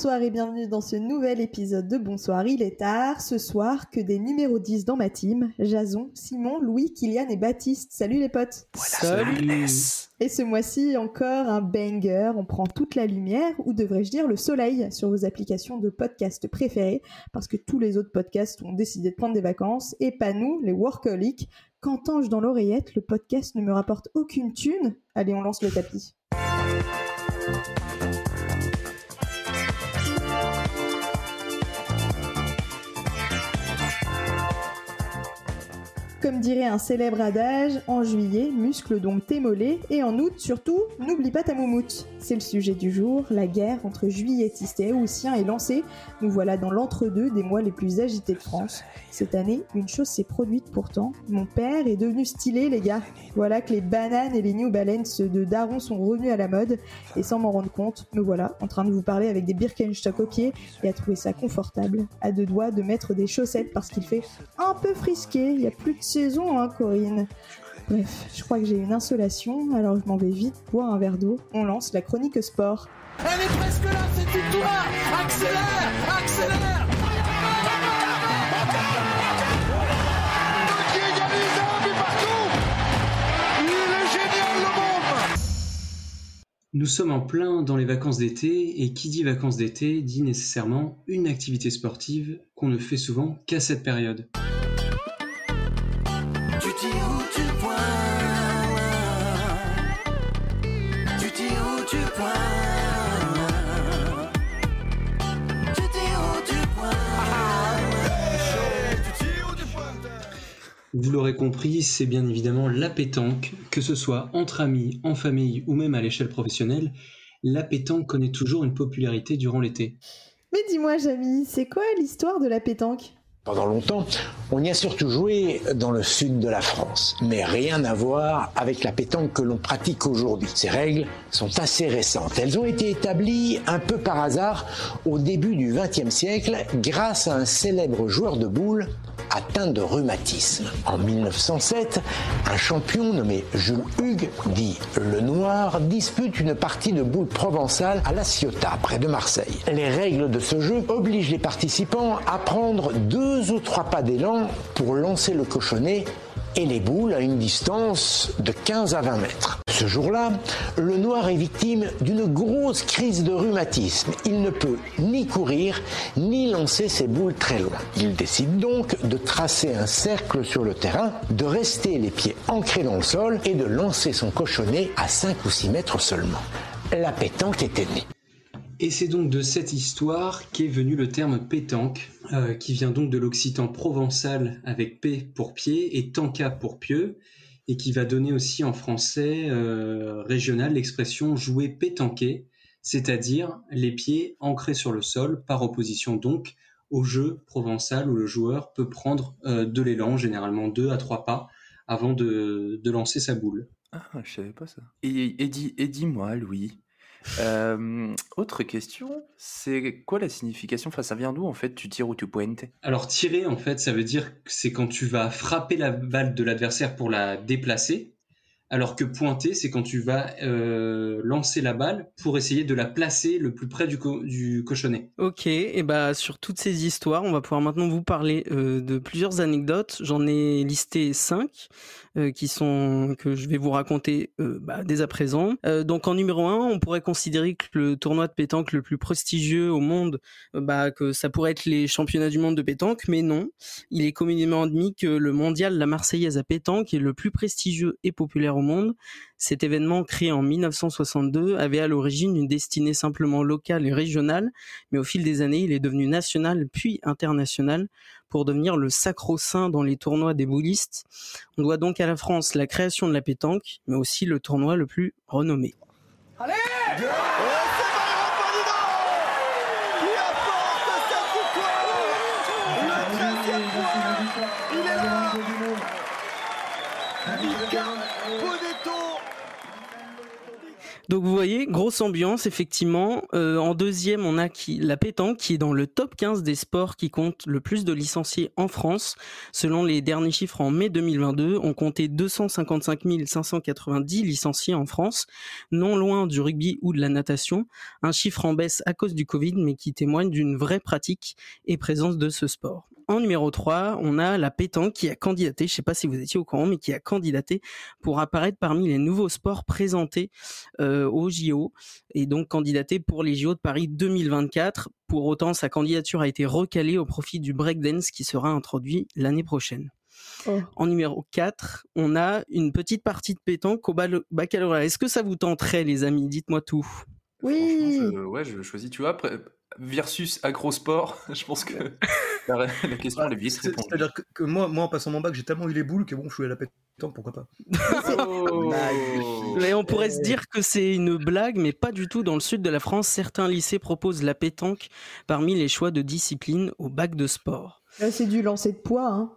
Bonsoir et bienvenue dans ce nouvel épisode de Bonsoir, il est tard. Ce soir, que des numéros 10 dans ma team. Jason, Simon, Louis, Kylian et Baptiste. Salut les potes. Salut. Et ce mois-ci, encore un banger. On prend toute la lumière, ou devrais-je dire le soleil, sur vos applications de podcast préférées, parce que tous les autres podcasts ont décidé de prendre des vacances, et pas nous, les workaholics. Qu'entends-je dans l'oreillette? Le podcast ne me rapporte aucune thune. Allez, on lance le tapis. Comme dirait un célèbre adage, en juillet, muscle donc tes et en août, surtout, n'oublie pas ta moumoute. C'est le sujet du jour, la guerre entre juilletistes et haussiens est lancée. Nous voilà dans l'entre-deux des mois les plus agités de France. Cette année, une chose s'est produite pourtant. Mon père est devenu stylé, les gars. Voilà que les bananes et les New Balance de Daron sont revenus à la mode, et sans m'en rendre compte, nous voilà en train de vous parler avec des Birkenstock au pied et à trouver ça confortable, à deux doigts de mettre des chaussettes parce qu'il fait un peu frisqué, il y a plus de saison, hein, Corinne. Bref, je crois que j'ai une insolation, alors je m'en vais vite boire un verre d'eau. On lance la chronique sport. Elle est presque là, cette victoire Accélère Accélère Nous sommes en plein dans les vacances d'été et qui dit vacances d'été dit nécessairement une activité sportive qu'on ne fait souvent qu'à cette période. Vous l'aurez compris, c'est bien évidemment la pétanque, que ce soit entre amis, en famille ou même à l'échelle professionnelle, la pétanque connaît toujours une popularité durant l'été. Mais dis-moi, Jamy, c'est quoi l'histoire de la pétanque? Pendant longtemps, on y a surtout joué dans le sud de la France, mais rien à voir avec la pétanque que l'on pratique aujourd'hui. Ces règles sont assez récentes. Elles ont été établies un peu par hasard au début du XXe siècle grâce à un célèbre joueur de boules atteint de rhumatisme. En 1907, un champion nommé Jules Hugues, dit Le Noir, dispute une partie de boules provençales à La Ciotat, près de Marseille. Les règles de ce jeu obligent les participants à prendre deux ou trois pas d'élan pour lancer le cochonnet et les boules à une distance de 15 à 20 mètres. Ce jour-là, le noir est victime d'une grosse crise de rhumatisme. Il ne peut ni courir, ni lancer ses boules très loin. Il décide donc de tracer un cercle sur le terrain, de rester les pieds ancrés dans le sol et de lancer son cochonnet à 5 ou 6 mètres seulement. La pétanque était née. Et c'est donc de cette histoire qu'est venu le terme pétanque, euh, qui vient donc de l'occitan provençal avec P pour pied et tanka pour pieux, et qui va donner aussi en français euh, régional l'expression jouer pétanquer, c'est-à-dire les pieds ancrés sur le sol, par opposition donc au jeu provençal où le joueur peut prendre euh, de l'élan, généralement deux à trois pas, avant de, lancer sa boule. Ah, je savais pas ça. Et, et, et dis-moi, Louis, euh, autre question, c'est quoi la signification Enfin, ça vient d'où en fait Tu tires ou tu pointes? Alors tirer, en fait, ça veut dire que c'est quand tu vas frapper la balle de l'adversaire pour la déplacer, alors que pointer, c'est quand tu vas euh, lancer la balle pour essayer de la placer le plus près du, co- du cochonnet. Ok, et bah sur toutes ces histoires, on va pouvoir maintenant vous parler euh, de plusieurs anecdotes. J'en ai listé cinq euh, qui sont que je vais vous raconter euh, bah, dès à présent. Euh, donc en numéro un, on pourrait considérer que le tournoi de pétanque le plus prestigieux au monde, euh, bah que ça pourrait être les championnats du monde de pétanque, mais non. Il est communément admis que le mondial La Marseillaise à pétanque est le plus prestigieux et populaire au monde. Cet événement créé en 1962 avait à l'origine une destinée simplement locale et régionale, mais au fil des années, il est devenu national puis international pour devenir le sacro-saint dans les tournois des boulistes. On doit donc à la France la création de la pétanque, mais aussi le tournoi le plus renommé. Allez c'est Byron Ferdinand qui apporte cette victoire Le 13e point Il est là Mika Bonetto Donc vous voyez, grosse ambiance effectivement. Euh, en deuxième, on a qui, la pétanque qui est dans le top 15 des sports qui comptent le plus de licenciés en France. Selon les derniers chiffres en mai 2022, on comptait 255 590 licenciés en France, non loin du rugby ou de la natation. Un chiffre en baisse à cause du Covid, mais qui témoigne d'une vraie pratique et présence de ce sport. En numéro 3, on a la pétanque qui a candidaté, je ne sais pas si vous étiez au courant, mais qui a candidaté pour apparaître parmi les nouveaux sports présentés euh, au JO et donc candidaté pour les JO de Paris 2024. Pour autant, sa candidature a été recalée au profit du breakdance qui sera introduit l'année prochaine. Oh. En numéro 4, on a une petite partie de pétanque au baccalauréat. Est-ce que ça vous tenterait, les amis? Dites-moi tout. Oui. Je- ouais, je choisis, tu vois, après- versus agrosport, je pense que la, la question elle est vite répondue. C'est-à-dire que, que moi, moi, en passant mon bac, j'ai tellement eu les boules que bon, je suis à la pétanque, pourquoi pas. Oh. Mais on pourrait se dire que c'est une blague, mais pas du tout. Dans le sud de la France, certains lycées proposent la pétanque parmi les choix de discipline au bac de sport. Là, c'est du lancer de poids. Hein.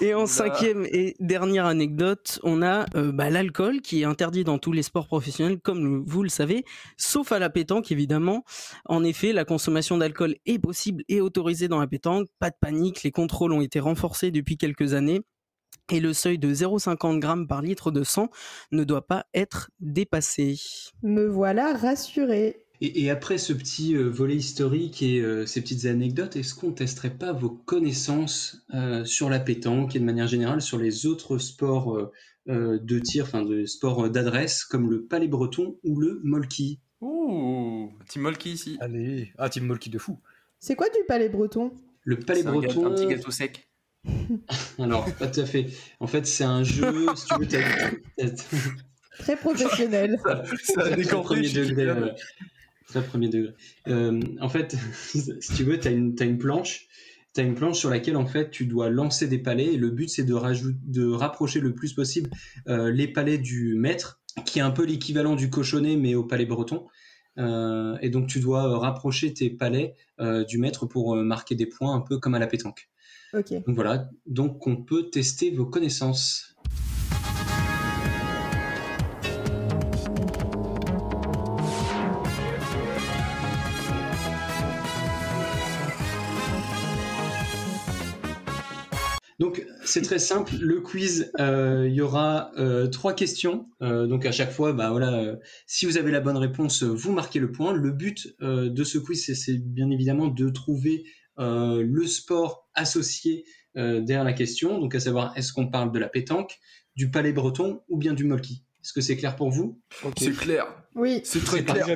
Et en Bah. cinquième et dernière anecdote, on a euh, bah, l'alcool qui est interdit dans tous les sports professionnels, comme vous le savez, sauf à la pétanque évidemment. En effet, la consommation d'alcool est possible et autorisée dans la pétanque. Pas de panique, les contrôles ont été renforcés depuis quelques années. Et le seuil de 0,50 g par litre de sang ne doit pas être dépassé. Me voilà rassuré. Et, et après ce petit euh, volet historique et euh, ces petites anecdotes, est-ce qu'on testerait pas vos connaissances euh, sur la pétanque et de manière générale sur les autres sports euh, euh, de tir, enfin de sports d'adresse comme le palais breton ou le molki? Ouh, Team Molky ici. Allez, ah, Team Molky de fou. C'est quoi du palais breton? Le palais C'est un, gâteau- breton, un petit gâteau sec. alors pas tout à fait. En fait, c'est un jeu, si tu veux, Très professionnel. Ça a Très Très premier degré. Euh, en fait, si tu veux, tu as une, t'as une planche. Tu as une planche sur laquelle, en fait, tu dois lancer des palets. Et le but, c'est de, de rapprocher le plus possible euh, les palets du maître, qui est un peu l'équivalent du cochonnet, mais au palais breton. Euh, et donc, tu dois rapprocher tes euh, du maître pour marquer des points, un peu comme à la pétanque. Donc voilà, donc on peut tester vos connaissances. C'est très simple, le quiz, euh, il y aura euh, trois questions. Euh, donc à chaque fois, bah voilà, euh, si vous avez la bonne réponse, vous marquez le point. Le but euh, de ce quiz, c'est- bien évidemment de trouver euh, le sport associé euh, derrière la question. Donc à savoir, est-ce qu'on parle de la pétanque, du palais breton ou bien du molki? Est-ce que c'est clair pour vous? C'est clair. Oui. C'est très clair.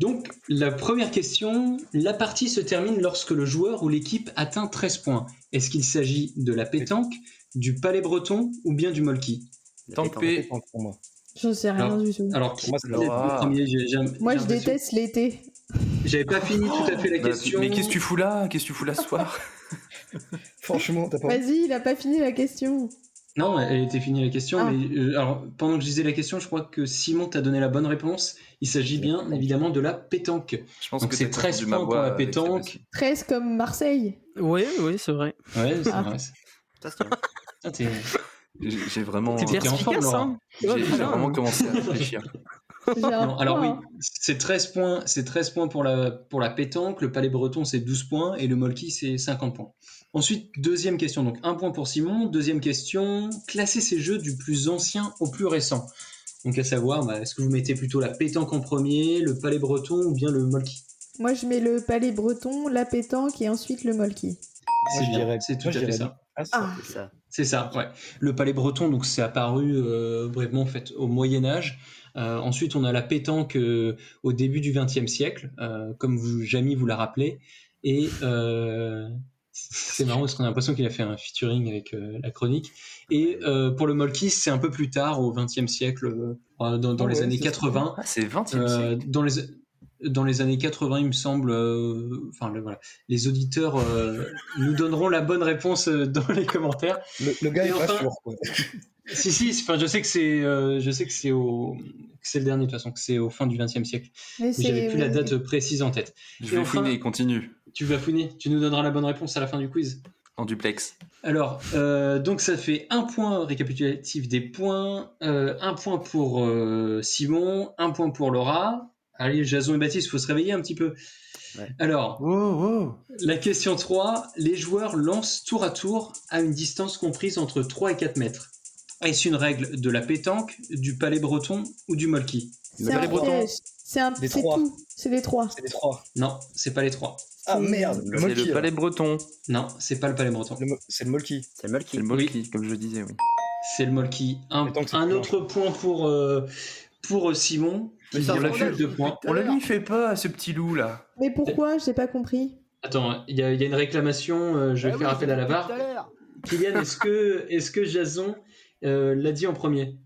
Donc, la première question, la partie se termine lorsque le joueur ou l'équipe atteint 13 points. Est-ce qu'il s'agit de la pétanque, du palais breton ou bien du molki? Tant que P. Pétanque pour moi. J'en sais rien Alors- du tout. Alors, Moi, c'est qui est le Laura. premier J'ai- j'ai- Moi, j'ai je déteste l'été. J'avais pas fini tout à fait la Bah, question. mais qu'est-ce que tu fous là? Qu'est-ce que tu fous là ce soir? Franchement, t'as pas. Vas-y, il a pas fini la question. Non, elle était finie la question, Ah. mais euh, alors pendant que je disais la question, je crois que Simon t'a donné la bonne réponse. Il s'agit bien évidemment de la pétanque. Je pense Donc que c'est t'as 13 confondu ma points pour la pétanque. aussi. 13 comme Marseille. Oui, oui, c'est vrai. C'est Ah. vrai. Ah, t'es- J'ai j'ai vraiment, T'es C'est perspicace, Laura. hein j'ai Ouais, vraiment commencé à réfléchir. Non, alors oui, hein. C'est 13 points, c'est 13 points pour la, pour la pétanque, le palais breton c'est 12 points et le molki c'est 50 points. Ensuite, deuxième question, donc un point pour Simon. Deuxième question, classer ces jeux du plus ancien au plus récent. Donc à savoir, bah, est-ce que vous mettez plutôt la pétanque en premier, le palais breton ou bien le molki? Moi, je mets le palais breton, la pétanque et ensuite le molki. C'est bien, c'est tout moi, à je fait dirais ça. Ah, ça. Ah, C'est ça, ouais. Le palais breton, donc c'est apparu euh, brièvement en fait au Moyen Âge. Euh, ensuite, on a la pétanque euh, au début du XXe siècle, euh, comme vous, Jamy vous l'a rappelé. Et euh, c'est marrant parce qu'on a l'impression qu'il a fait un featuring avec euh, la chronique. Et euh, pour le molki, c'est un peu plus tard, au XXe siècle, euh, dans, dans Ah les ouais, années c'est 80. Ah, c'est 20 e Euh, siècle. dans les dans les années 80, il me semble, euh, enfin le- voilà, les auditeurs euh, nous donneront la bonne réponse euh, dans les commentaires. Le, le gars Et est pas enfin- sûr. Quoi. Si si, enfin je sais que c'est, euh, je sais que c'est au, que c'est le dernier de toute façon, que c'est au fin du XXe siècle. mais j'avais plus la date précise en tête. Je et vais enfin- fouiner, continue. Tu vas fouiner, tu nous donneras la bonne réponse à la fin du quiz. En duplex. Alors, euh, donc ça fait un point récapitulatif des points, euh, un point pour euh, Simon, un point pour Laura. Allez, Jason et Baptiste, faut se réveiller un petit peu. Ouais. Alors, Wow, la question 3, les joueurs lancent tour à tour à une distance comprise entre 3 et 4 mètres. Est-ce une règle de la pétanque, du palais breton ou du molki C'est un les Bretons. piège. C'est un, Les c'est trois. tout. C'est les trois. C'est les trois. Non, c'est pas les trois. Ah merde, le C'est Molki. le palais breton. Non, c'est pas le palais breton. Le mo- C'est le Molki. C'est le Molki. C'est le molki, comme je disais, oui. C'est le molki. Un, Pétanque, c'est un plus autre point pour, euh, pour Simon, qui Mais ça, on l'a faire vu deux points. à On la lui fait pas, ce petit loup là. Mais pourquoi? J'ai pas compris. Attends, il y, a il y a une réclamation, euh, je vais Ah faire oui, appel à la barre. tout à l'heure. Kylian, est-ce que, est que Jason euh, l'a dit en premier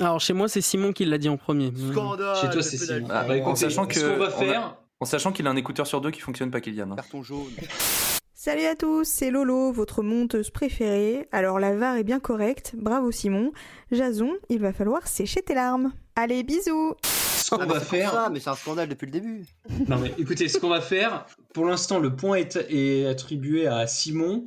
Alors chez moi, c'est Simon qui l'a dit en premier. Scandale. Chez toi, c'est. Simon. Ah, Bah, écoutez, en sachant ce que qu'on va on a- faire, En sachant qu'il a un écouteur sur deux qui fonctionne pas, Kylian. hein. Carton jaune. Salut à tous, c'est Lolo, votre monteuse préférée. Alors la VAR est bien correcte, bravo Simon. Jason, il va falloir sécher tes larmes. Allez, bisous ce qu'on Ah, va pour faire. ça, mais c'est un scandale depuis le début. Non mais écoutez, ce qu'on va faire, pour l'instant, le point est, est attribué à Simon.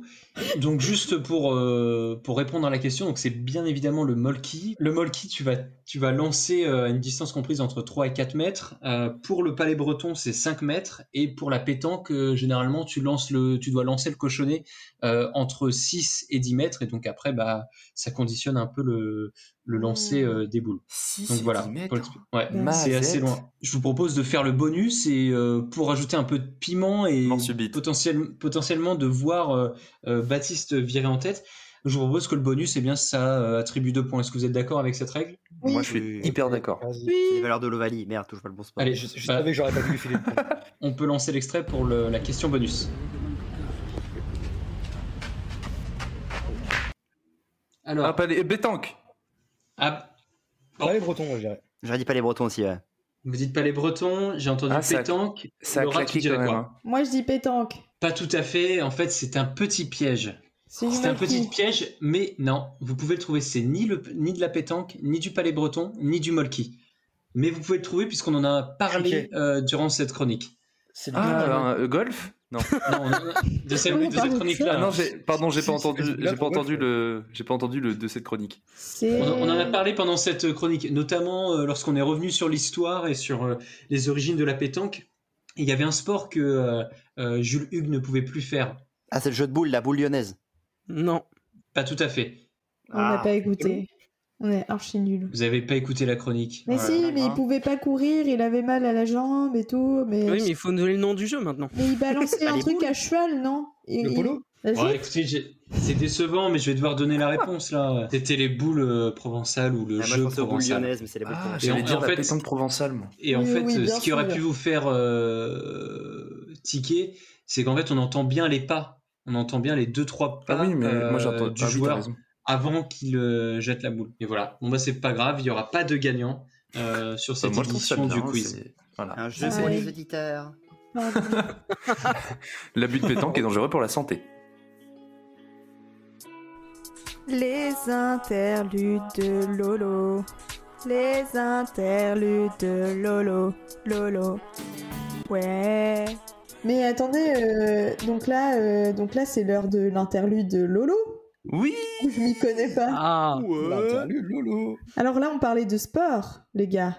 Donc juste pour euh, pour répondre à la question, donc c'est bien évidemment le molki. Le molki, tu vas tu vas lancer euh, à une distance comprise entre 3 et 4 mètres. Euh, pour le palais breton, c'est 5 mètres et pour la pétanque, euh, généralement, tu lances le tu dois lancer le cochonnet euh, entre 6 et 10 mètres et donc après bah ça conditionne un peu le le lancer Hmm. euh, des boules. Si, Donc voilà, 10 mètres. pour le- ouais, Ma c'est assez loin. Je vous propose de faire le bonus et euh, pour ajouter un peu de piment et potentiel- potentiellement de voir euh, euh, Baptiste virer en tête. Je vous propose que le bonus, eh bien, ça euh, attribue deux points. Est-ce que vous êtes d'accord avec cette règle? Oui. Moi, je suis Oui. hyper d'accord. Vas-y. C'est les valeurs de l'Ovalie. Merde, touche pas le bon spot. Allez, Je, je bah, savais que j'aurais pas lui filer on peut lancer l'extrait pour le- la question bonus. Alors, Ah, palais... Bétanque ah, Pas les Bretons, moi, je dirais. J'aurais dit pas les Bretons aussi, ouais. Vous dites pas les Bretons, j'ai entendu Ah, ça a- pétanque. Ça a claqué dirais quand même. quoi hein. Moi, je dis pétanque. Pas tout à fait. En fait, c'est un petit piège. C'est C'est un petit piège, mais non, vous pouvez le trouver. C'est ni, le, ni de la pétanque, ni du palais breton, ni du molki. Mais vous pouvez le trouver puisqu'on en a parlé euh, durant cette chronique. C'est le Ah, un, euh, golf? Non. Non, on en a- de, cette- de cette chronique-là. Ah non, j'ai- pardon, j'ai pas entendu, j'ai pas entendu le, j'ai pas entendu le de cette chronique. On, on en a parlé pendant cette chronique, notamment euh, lorsqu'on est revenu sur l'histoire et sur euh, les origines de la pétanque. Il y avait un sport que euh, euh, Jules Hugues ne pouvait plus faire. Ah, c'est le jeu de boules, la boule lyonnaise. Non. Pas tout à fait. On n'a Ah. pas écouté. On est archi nuls. Vous avez pas écouté la chronique. Mais Ouais, si, mais il pouvait pas courir, il avait mal à la jambe et tout. Mais, Oui, mais il faut nous donner le nom du jeu maintenant. mais il balançait Pas un truc boules. à cheval, non? Et- Le il- polo? écoutez, c'est décevant, mais je vais devoir donner la réponse là. C'était les boules euh, provençales ou le Ah, moi, je jeu aux boules provençal. lyonnaises, mais c'est les boules Ah, provençales. j'allais en- dire en la fait- pétanque provençale, moi. Et en Oui, fait, oui, ce qui aurait pu vous faire euh, tiquer, c'est qu'en fait, on entend bien les pas. On entend bien les deux trois pas Ah oui, mais euh, moi j'entends. du ah joueur. Avant qu'il euh, jette la boule. Et voilà. Bon bah c'est pas grave, il y aura pas de gagnant euh, sur Bah, cette moi, édition bien. du quiz. Voilà. Un jeu Ah pour les auditeurs. L'abus de pétanque est dangereux pour la santé. Les interludes de Lolo. Les interludes de Lolo. Lolo. Ouais. Mais attendez, euh, donc là, euh, donc là, c'est l'heure de l'interlude de Lolo. Oui. Je m'y connais pas. Ah. L'interlude, Lolo. Alors là, on parlait de sport, les gars.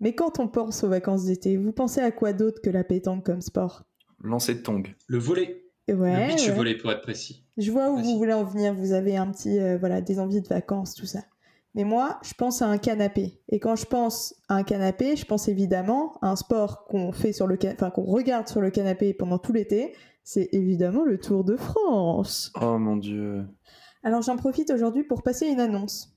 Mais quand on pense aux vacances d'été, vous pensez à quoi d'autre que la pétanque comme sport? Lancer de tong. Le volet, Et ouais, le beach ouais. volet pour être précis. Je vois où vous voulez en venir. Vous avez un petit, euh, voilà, des envies de vacances, tout ça. Mais moi, je pense à un canapé. Et quand je pense à un canapé, je pense évidemment à un sport qu'on fait sur le, enfin qu'on regarde sur le canapé pendant tout l'été. C'est évidemment le Tour de France. Oh mon dieu. Alors j'en profite aujourd'hui pour passer une annonce.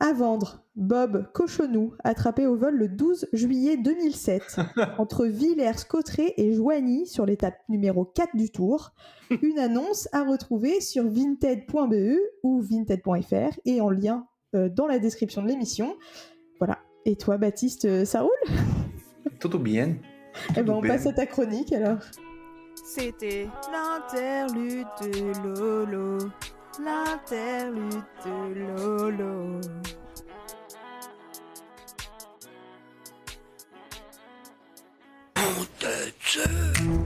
À vendre, Bob Cochonou, attrapé au vol le 12 juillet 2007, entre Villers-Cotterêts et Joigny sur l'étape numéro 4 du Tour. Une annonce à retrouver sur vinted.be ou vinted.fr et en lien euh, dans la description de l'émission. Voilà. Et toi, Baptiste, euh, ça roule? Tout bien. Eh ben, on passe à ta chronique alors. C'était l'interlude de Lolo. L'interlude de Lolo.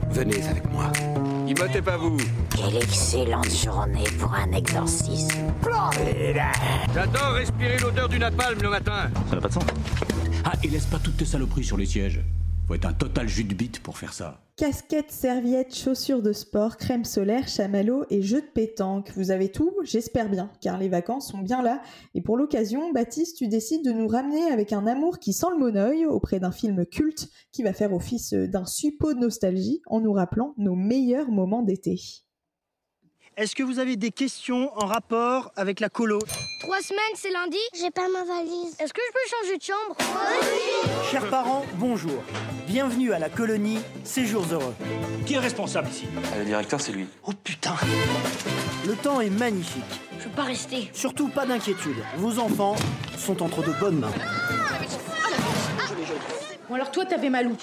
Venez avec moi. Immotez pas vous. Quelle excellente journée pour un exorcisme. J'adore respirer l'odeur du napalm le matin. Ça n'a pas de sens. Ah, et laisse pas toutes tes saloperies sur les sièges. Faut être un total jus de bite pour faire ça. Casquettes, serviettes, chaussures de sport, crème solaire, chamallow et jeux de pétanque. Vous avez tout J'espère bien, car les vacances sont bien là. Et pour l'occasion, Baptiste, tu décides de nous ramener avec un amour qui sent le monoeil auprès d'un film culte qui va faire office d'un suppôt de nostalgie en nous rappelant nos meilleurs moments d'été. Est-ce que vous avez des questions en rapport avec la colo? Trois semaines, c'est lundi J'ai pas ma valise. Est-ce que je peux changer de chambre Chers parents, bonjour. Bienvenue à la colonie Séjours Heureux. Qui est responsable ici? Le directeur, c'est lui. Oh putain Le temps est magnifique. Je veux pas rester. Surtout pas d'inquiétude. Vos enfants sont entre de bonnes mains. Bon alors toi t'avais mal où?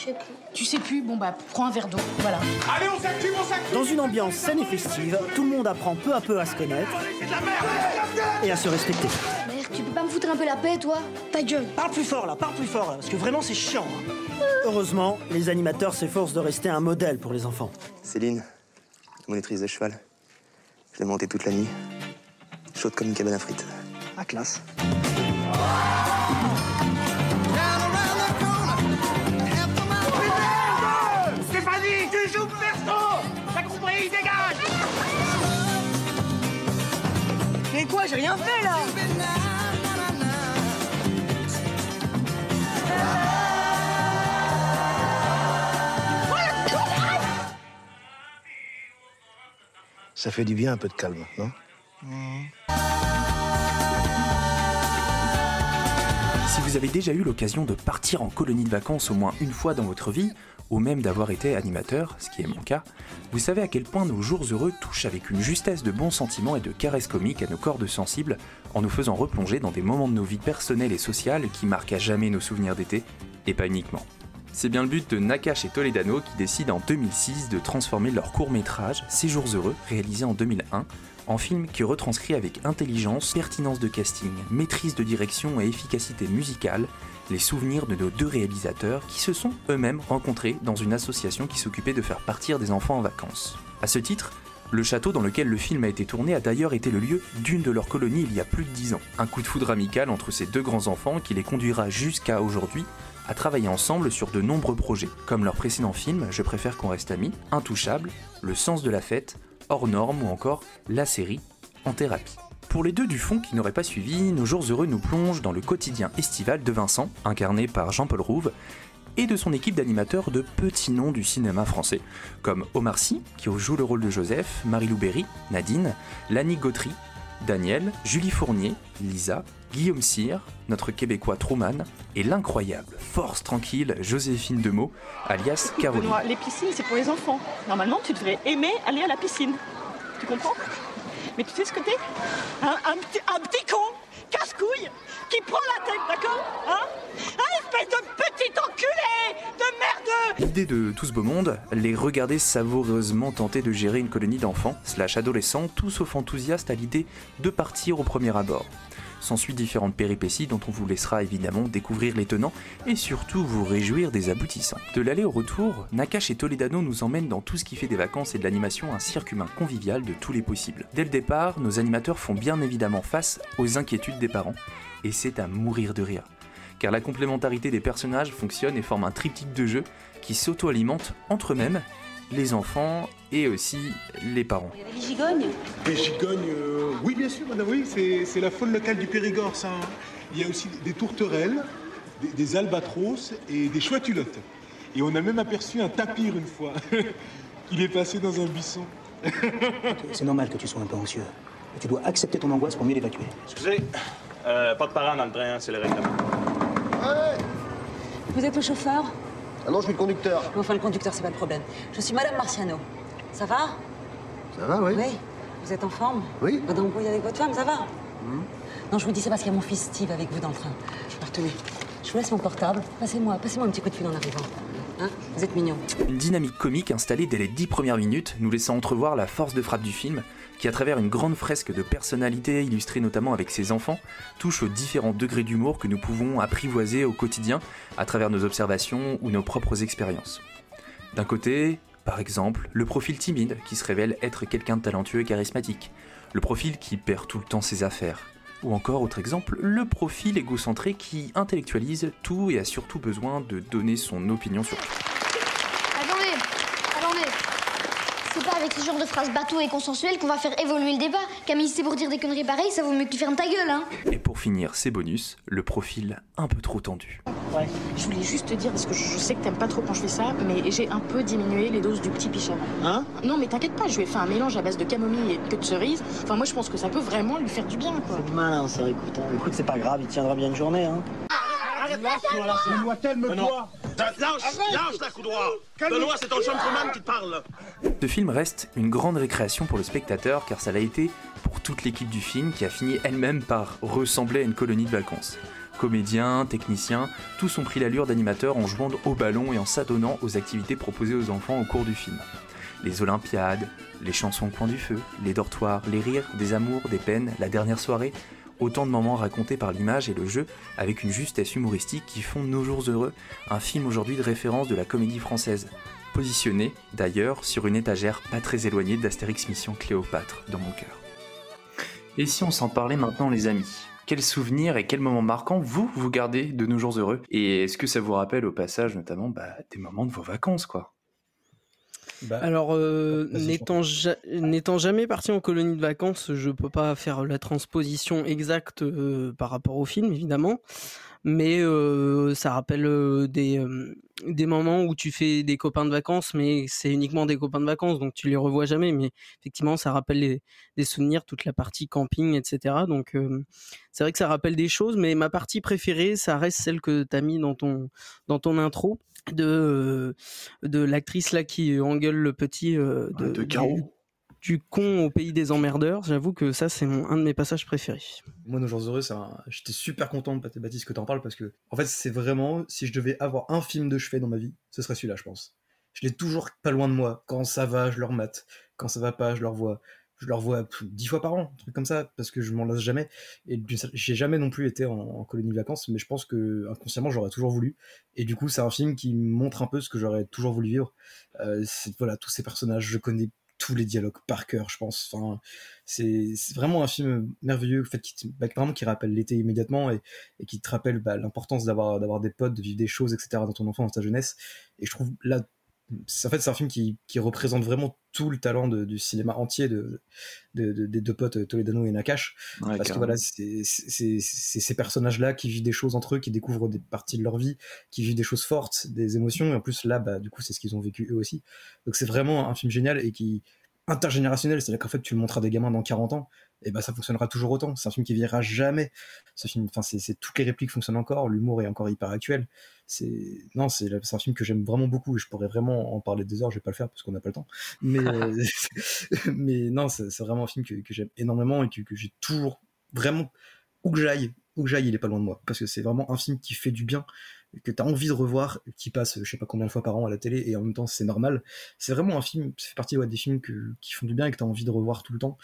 Tu sais plus, bon bah prends un verre d'eau, voilà. Allez, on s'active, on s'active Dans une ambiance saine et festive, tout le monde apprend peu à peu à se connaître et à se respecter. Mère, tu peux pas me foutre un peu la paix, toi? Ta gueule Parle plus fort là, parle plus fort là, parce que vraiment c'est chiant. hein. Heureusement, les animateurs s'efforcent de rester un modèle pour les enfants. Céline, monitrice de cheval. Je l'ai montée toute la nuit. Chaude comme une cabane à frites. Ah classe. J'ai rien fait là. Ça fait du bien un peu de calme, non Si vous avez déjà eu l'occasion de partir en colonie de vacances au moins une fois dans votre vie, ou même d'avoir été animateur, ce qui est mon cas, vous savez à quel point nos jours heureux touchent avec une justesse de bons sentiments et de caresses comiques à nos cordes sensibles, en nous faisant replonger dans des moments de nos vies personnelles et sociales qui marquent à jamais nos souvenirs d'été, et pas uniquement. C'est bien le but de Nakash et Toledano qui décident en 2006 de transformer leur court-métrage Ces jours heureux, réalisé en 2001, en film qui retranscrit avec intelligence, pertinence de casting, maîtrise de direction et efficacité musicale les souvenirs de nos deux réalisateurs qui se sont eux-mêmes rencontrés dans une association qui s'occupait de faire partir des enfants en vacances. À ce titre, le château dans lequel le film a été tourné a d'ailleurs été le lieu d'une de leurs colonies il y a plus de 10 ans. Un coup de foudre amical entre ces deux grands enfants qui les conduira jusqu'à aujourd'hui à travailler ensemble sur de nombreux projets, comme leur précédent film Je préfère qu'on reste amis, Intouchable, Le sens de la fête, Hors norme ou encore la série En thérapie. Pour les deux du fond qui n'auraient pas suivi, Nos jours heureux nous plongent dans le quotidien estival de Vincent, incarné par Jean-Paul Rouve, et de son équipe d'animateurs de petits noms du cinéma français, comme Omar Sy, qui joue le rôle de Joseph, Marie-Lou Nadine, Lanny Gautry, Daniel, Julie Fournier, Lisa, Guillaume Cyr, notre Québécois Truman, et l'incroyable, force tranquille Joséphine Demeaux, alias Caroline. Les piscines, c'est pour les enfants. Normalement, tu devrais aimer aller à la piscine. Tu comprends? Mais tu sais ce que t'es un, petit con, casse-couille, qui prend la tête, d'accord Hein Un espèce de petit enculé de merdeux L'idée de tout ce beau monde, les regarder savoureusement tenter de gérer une colonie d'enfants, slash adolescents, tout sauf enthousiastes à l'idée de partir au premier abord. S'ensuit différentes péripéties dont on vous laissera évidemment découvrir les tenants et surtout vous réjouir des aboutissants. De l'aller au retour, Nakash et Toledano nous emmènent dans tout ce qui fait des vacances et de l'animation un cirque humain convivial de tous les possibles. Dès le départ, nos animateurs font bien évidemment face aux inquiétudes des parents et c'est à mourir de rire. Car la complémentarité des personnages fonctionne et forme un triptyque de jeu qui s'auto-alimente entre eux-mêmes, les enfants et aussi les parents. Il y a des gigognes Des gigognes, euh, oui bien sûr, madame, oui, c'est c'est la faune locale du Périgord, ça. hein. Il y a aussi des tourterelles, des, des albatros et des chouatulottes. Et on a même aperçu un tapir une fois. Il est passé dans un buisson. C'est normal que tu sois un peu anxieux. Mais tu dois accepter ton angoisse pour mieux l'évacuer. Excusez, euh, pas de parents dans le train, hein, c'est le règlement. Vous êtes le chauffeur? Ah non, je suis le conducteur. Enfin, le conducteur, c'est pas le problème. Je suis Madame Marciano. Ça va Ça va, oui Oui. Vous êtes en forme Oui. Pas d'embrouille avec votre femme, ça va Hmm. Non, je vous dis ça parce qu'il y a mon fils Steve avec vous dans le train. Alors, tenez, je vous laisse mon portable. Passez-moi, passez-moi un petit coup de fil en arrivant. Hein Vous êtes mignon. Une dynamique comique installée dès les dix premières minutes, nous laissant entrevoir la force de frappe du film, qui à travers une grande fresque de personnalité illustrée notamment avec ses enfants, touche aux différents degrés d'humour que nous pouvons apprivoiser au quotidien à travers nos observations ou nos propres expériences. D'un côté, Par exemple, le profil timide qui se révèle être quelqu'un de talentueux et charismatique, le profil qui perd tout le temps ses affaires, ou encore, autre exemple, le profil égocentré qui intellectualise tout et a surtout besoin de donner son opinion sur tout. Attendez, attendez. C'est pas avec ce genre de phrases bateau et consensuelles qu'on va faire évoluer le débat. Camille, c'est pour dire des conneries pareilles, ça vaut mieux que tu fermes ta gueule, hein. Et pour finir ces bonus, le profil un peu trop tendu. Ouais, je voulais juste te dire, parce que je sais que t'aimes pas trop quand je fais ça, mais j'ai un peu diminué les doses du petit pichat. Hein? Non, mais t'inquiète pas, je lui ai fait un mélange à base de camomille et de queue de cerise. Enfin, moi, je pense que ça peut vraiment lui faire du bien, quoi. C'est malin, ça, écoute. hein. Écoute, c'est pas grave, il tiendra bien une journée, hein. Lâche-moi, calme-toi Lâche, lâche la coup droit Benoît, c'est ton qui te parle Ce film reste une grande récréation pour le spectateur car ça l'a été pour toute l'équipe du film qui a fini elle-même par ressembler à une colonie de vacances. Comédiens, techniciens, tous ont pris l'allure d'animateurs en jouant au ballon et en s'adonnant aux activités proposées aux enfants au cours du film. Les Olympiades, les chansons au coin du feu, les dortoirs, les rires, des amours, des peines, la dernière soirée, autant de moments racontés par l'image et le jeu avec une justesse humoristique qui font Nos Jours Heureux, un film aujourd'hui de référence de la comédie française. Positionné, d'ailleurs, sur une étagère pas très éloignée d'Astérix Mission Cléopâtre dans mon cœur. Et si on s'en parlait maintenant les amis? Quels souvenirs et quels moments marquants vous, vous gardez de nos jours heureux? Et est-ce que ça vous rappelle au passage notamment bah, des moments de vos vacances quoi? Alors, euh, vas-y, n'étant ja- n'étant jamais parti en colonie de vacances, je peux pas faire la transposition exacte euh, par rapport au film, évidemment. Mais euh, ça rappelle euh, des, euh, des moments où tu fais des copains de vacances, mais c'est uniquement des copains de vacances, donc tu les revois jamais. Mais effectivement, ça rappelle les- des souvenirs, toute la partie camping, etc. Donc, euh, c'est vrai que ça rappelle des choses, mais ma partie préférée, ça reste celle que tu as mis dans ton, dans ton intro de, euh, de l'actrice là qui engueule le petit euh, de, de du- Caro. du con au pays des emmerdeurs. J'avoue que ça, c'est mon- un de mes passages préférés. Moi, Nos Jours Heureux, un- j'étais super content, Pat- Baptiste, que t'en parles parce que, en fait, c'est vraiment, si je devais avoir un film de chevet dans ma vie, ce serait celui-là, je pense. Je l'ai toujours pas loin de moi. Quand ça va, je leur mate. Quand ça va pas, je leur vois. Je leur vois dix fois par an, un truc comme ça, parce que je m'en lasse jamais. Et j'ai jamais non plus été en, colonie de vacances, mais je pense que inconsciemment, j'aurais toujours voulu. Et du coup, c'est un film qui montre un peu ce que j'aurais toujours voulu vivre. Euh, voilà, tous ces personnages, je connais tous les dialogues par cœur, je pense. Enfin, c'est vraiment un film merveilleux, en fait, qui, bah, qui rappelle l'été immédiatement et, qui te rappelle bah, l'importance d'avoir d'avoir des potes, de vivre des choses, etc. dans ton enfance, dans ta jeunesse. Et je trouve là, en fait, c'est un film qui, qui représente vraiment tout le talent de- du cinéma entier de, de- de- des deux potes Toledano et Nakash. Ouais, parce que voilà, c'est ces personnages-là qui vivent des choses entre eux, qui découvrent des parties de leur vie, qui vivent des choses fortes, des émotions. Et en plus, là, bah, du coup, c'est ce qu'ils ont vécu eux aussi. Donc c'est vraiment un film génial et qui intergénérationnel, c'est-à-dire qu'en fait tu le montres à des gamins dans 40 ans, et ben ça fonctionnera toujours autant. C'est un film qui vieillira jamais. Ce film, enfin c'est toutes les répliques fonctionnent encore, l'humour est encore hyper actuel. C'est non, c'est un film que j'aime vraiment beaucoup et je pourrais vraiment en parler des heures. Je vais pas le faire parce qu'on n'a pas le temps. Mais mais non, c'est c'est vraiment un film que, que j'aime énormément et que, que j'ai toujours vraiment où que j'aille, où que j'aille, il est pas loin de moi parce que c'est vraiment un film qui fait du bien que tu as envie de revoir, qui passe je sais pas combien de fois par an à la télé, et en même temps c'est normal. C'est vraiment un film, ça fait partie ouais, des films que, qui font du bien et que tu as envie de revoir tout le temps,